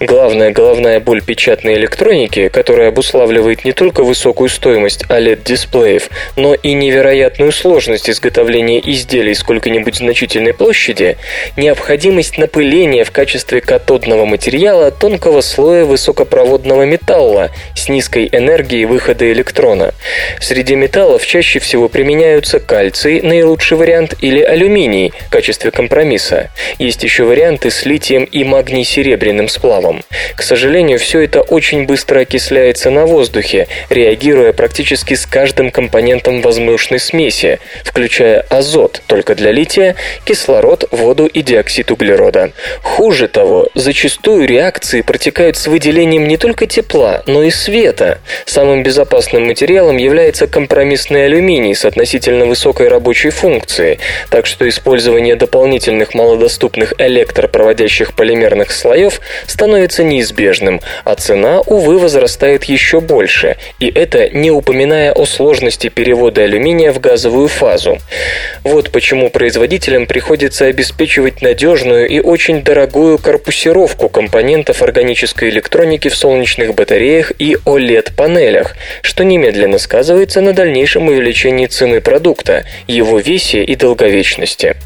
Главная головная боль печатной электроники, которая обуславливает не только высокую стоимость OLED-дисплеев, но и невероятную сложность изготовления изделий сколько-нибудь значительной площади, необходимость напыления в качестве катодного материала тонкого слоя высокопроводного металла с низкой энергией выхода электрона. Среди металлов чаще всего применяются кальций, наилучший вариант, или алюминий в качестве компромисса. Есть еще варианты с литием и магний-серебряным сплавом. К сожалению, все это очень быстро окисляется на воздухе, реагируя практически с каждым компонентом возмышленной смеси, включая азот только для лития, кислород, воду и диоксид углерода. Хуже того, зачастую реакции протекают с выделением не только тепла, но и света. Самым безопасным материалом является компромиссный алюминий с относительно высокой рабочей функцией, так что использование дополнительных малодоступных электропроводящих полимерных слоев становится неизбежным, а цена, увы, возрастает еще больше, и это не упоминая о сложности перевода алюминия в газовую фазу. Вот почему производителям приходится обеспечивать надежную и очень дорогую корпусировку компонентов органической электроники в солнечных батареях и OLED-панелях, что немедленно сказывается на дальнейшем увеличении цены продукта, его весе и долговечности.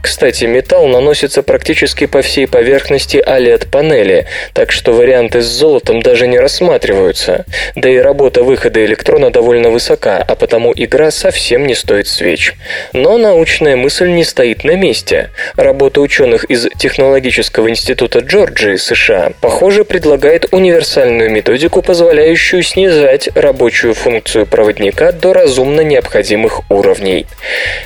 Кстати, металл наносится практически по всей поверхности OLED-панели, так что варианты с золотом даже не рассматриваются. Да и работа выхода электрона довольно высока, а потому игра совсем не стоит свеч. Но научная мысль не стоит на месте. Работа ученых из Технологического института Джорджии, США, похоже, предлагает универсальную методику, позволяющую снижать рабочую функцию проводника до разумно необходимых уровней.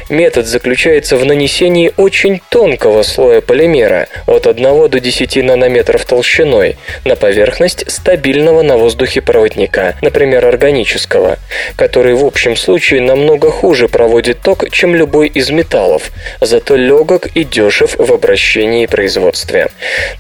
Метод заключается в нанесении очень тонкого слоя полимера от 1 до 10 нанометров толщиной на поверхность стабильного на воздухе проводника, например, органического, который в общем случае намного хуже проводит ток, чем любой из металлов, зато легок и дешев в обращении и производстве.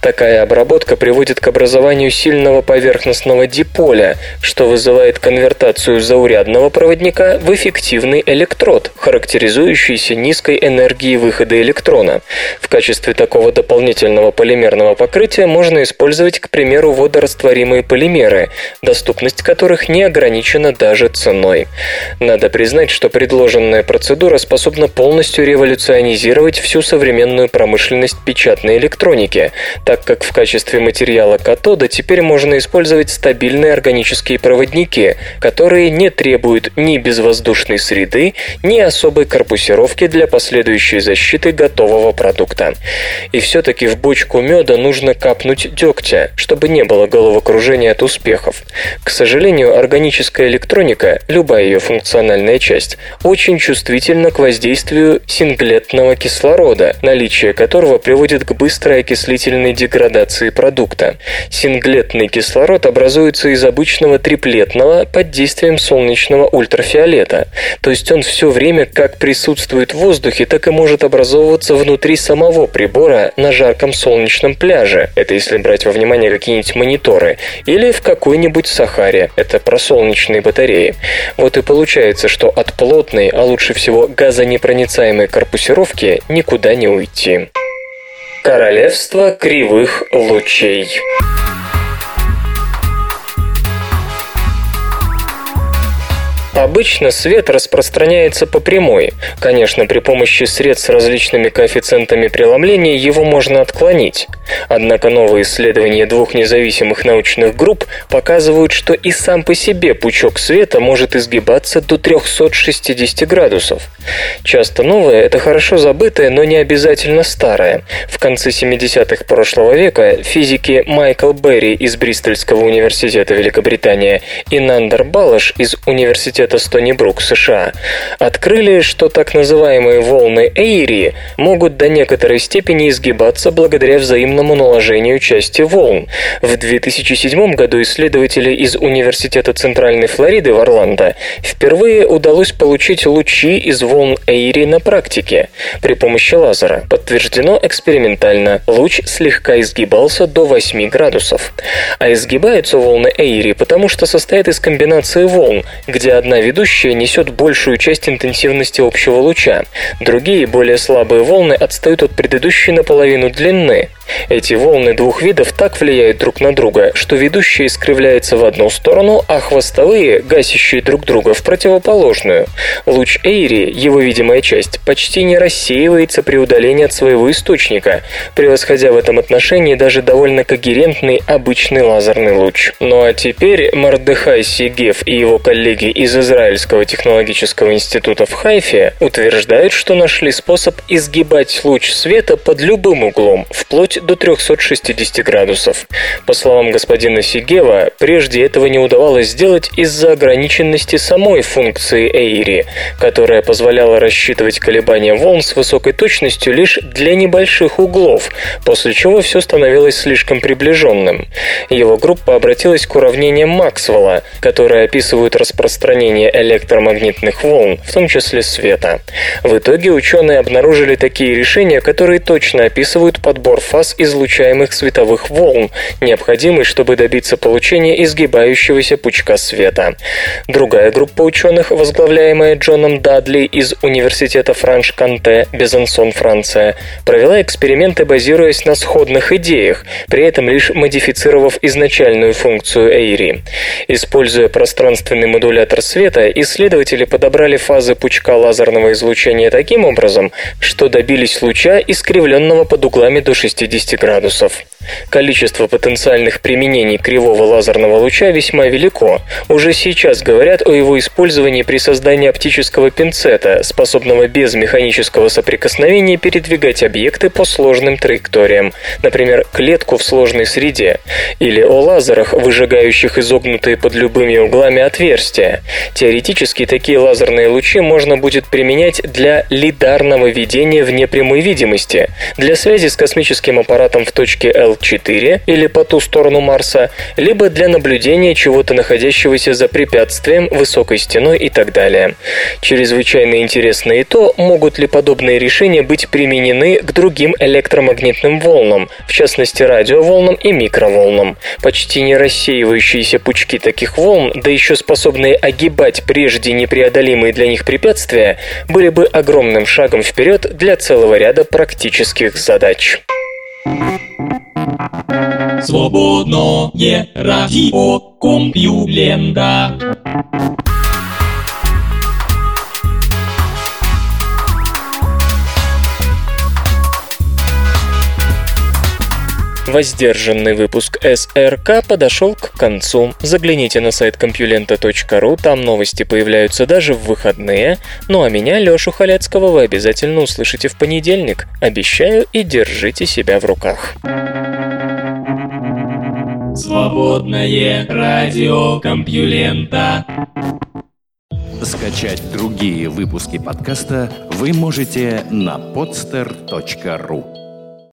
Такая обработка приводит к образованию сильного поверхностного диполя, что вызывает конвертацию заурядного проводника в эффективный электрод, характеризующийся низкой энергией выхода электрона. В качестве такого дополнительного полимерного покрытия можно использовать, к примеру, водорастворимые полимеры, доступность которых не ограничена даже ценой. Надо признать, что предложенная процедура способна полностью революционизировать всю современную промышленность печатной электроники, так как в качестве материала катода теперь можно использовать стабильные органические проводники, которые не требуют ни безвоздушной среды, ни особой корпусировки для последующей защиты готового продукта. И все-таки в бочку меда нужно капнуть дегтя, чтобы не было головокружения от успехов. К сожалению, органическая электроника, любая ее функциональная часть, очень чувствительна к воздействию синглетного кислорода, наличие которого приводит к быстрой окислительной деградации продукта. Синглетный кислород образуется из обычного триплетного под действием солнечного ультрафиолета, то есть он все время как присутствует в воздухе, так и может образовываться внутри самого прибора на жарком солнечном пляже, это если брать во внимание какие-нибудь мониторы, или в какой-нибудь Сахаре, это про солнечные батареи. Вот и получается, что от плотной, а лучше всего газонепроницаемой корпусировки никуда не уйти. Королевство кривых лучей. Обычно свет распространяется по прямой. Конечно, при помощи средств с различными коэффициентами преломления его можно отклонить. Однако новые исследования двух независимых научных групп показывают, что и сам по себе пучок света может изгибаться до 360 градусов. Часто новое – это хорошо забытое, но не обязательно старое. В конце 70-х прошлого века физики Майкл Берри из Бристольского университета Великобритания и Нандер Балаш из университета университета Стони Брук, США, открыли, что так называемые волны Эйри могут до некоторой степени изгибаться благодаря взаимному наложению части волн. В 2007 году исследователи из Университета Центральной Флориды в Орландо впервые удалось получить лучи из волн Эйри на практике при помощи лазера. Подтверждено экспериментально, луч слегка изгибался до 8 градусов. А изгибаются волны Эйри, потому что состоят из комбинации волн, где одна Одна ведущая несет большую часть интенсивности общего луча. Другие, более слабые волны отстают от предыдущей наполовину длины. Эти волны двух видов так влияют друг на друга, что ведущая искривляется в одну сторону, а хвостовые, гасящие друг друга, в противоположную. Луч Эйри, его видимая часть, почти не рассеивается при удалении от своего источника, превосходя в этом отношении даже довольно когерентный обычный лазерный луч. Ну а теперь Мардехай Сигев и его коллеги из Израильского технологического института в Хайфе утверждают, что нашли способ изгибать луч света под любым углом, вплоть до 360 градусов. По словам господина Сигева, прежде этого не удавалось сделать из-за ограниченности самой функции Эйри, которая позволяла рассчитывать колебания волн с высокой точностью лишь для небольших углов, после чего все становилось слишком приближенным. Его группа обратилась к уравнениям Максвелла, которые описывают распространение электромагнитных волн, в том числе света. В итоге ученые обнаружили такие решения, которые точно описывают подбор фаз излучаемых световых волн, необходимый, чтобы добиться получения изгибающегося пучка света. Другая группа ученых, возглавляемая Джоном Дадли из Университета Франш-Канте, Безансон, Франция, провела эксперименты, базируясь на сходных идеях, при этом лишь модифицировав изначальную функцию Эйри. Используя пространственный модулятор света, исследователи подобрали фазы пучка лазерного излучения таким образом, что добились луча, искривленного под углами до 60 градусов. Количество потенциальных применений кривого лазерного луча весьма велико. Уже сейчас говорят о его использовании при создании оптического пинцета, способного без механического соприкосновения передвигать объекты по сложным траекториям, например, клетку в сложной среде, или о лазерах, выжигающих изогнутые под любыми углами отверстия. Теоретически такие лазерные лучи можно будет применять для лидарного видения вне прямой видимости, для связи с космическим аппаратом в точке L4 или по ту сторону Марса, либо для наблюдения чего-то находящегося за препятствием, высокой стеной и так далее. Чрезвычайно интересно и то, могут ли подобные решения быть применены к другим электромагнитным волнам, в частности радиоволнам и микроволнам. Почти не рассеивающиеся пучки таких волн, да еще способные огибать прежде непреодолимые для них препятствия, были бы огромным шагом вперед для целого ряда практических задач. Свободное радио Компьюлента. Воздержанный выпуск СРК подошел к концу. Загляните на сайт компьюлента.ру, там новости появляются даже в выходные. Ну а меня, Лешу Халецкого, вы обязательно услышите в понедельник. Обещаю и держите себя в руках. Свободное радио Компьюлента. Скачать другие выпуски подкаста вы можете на podster.ru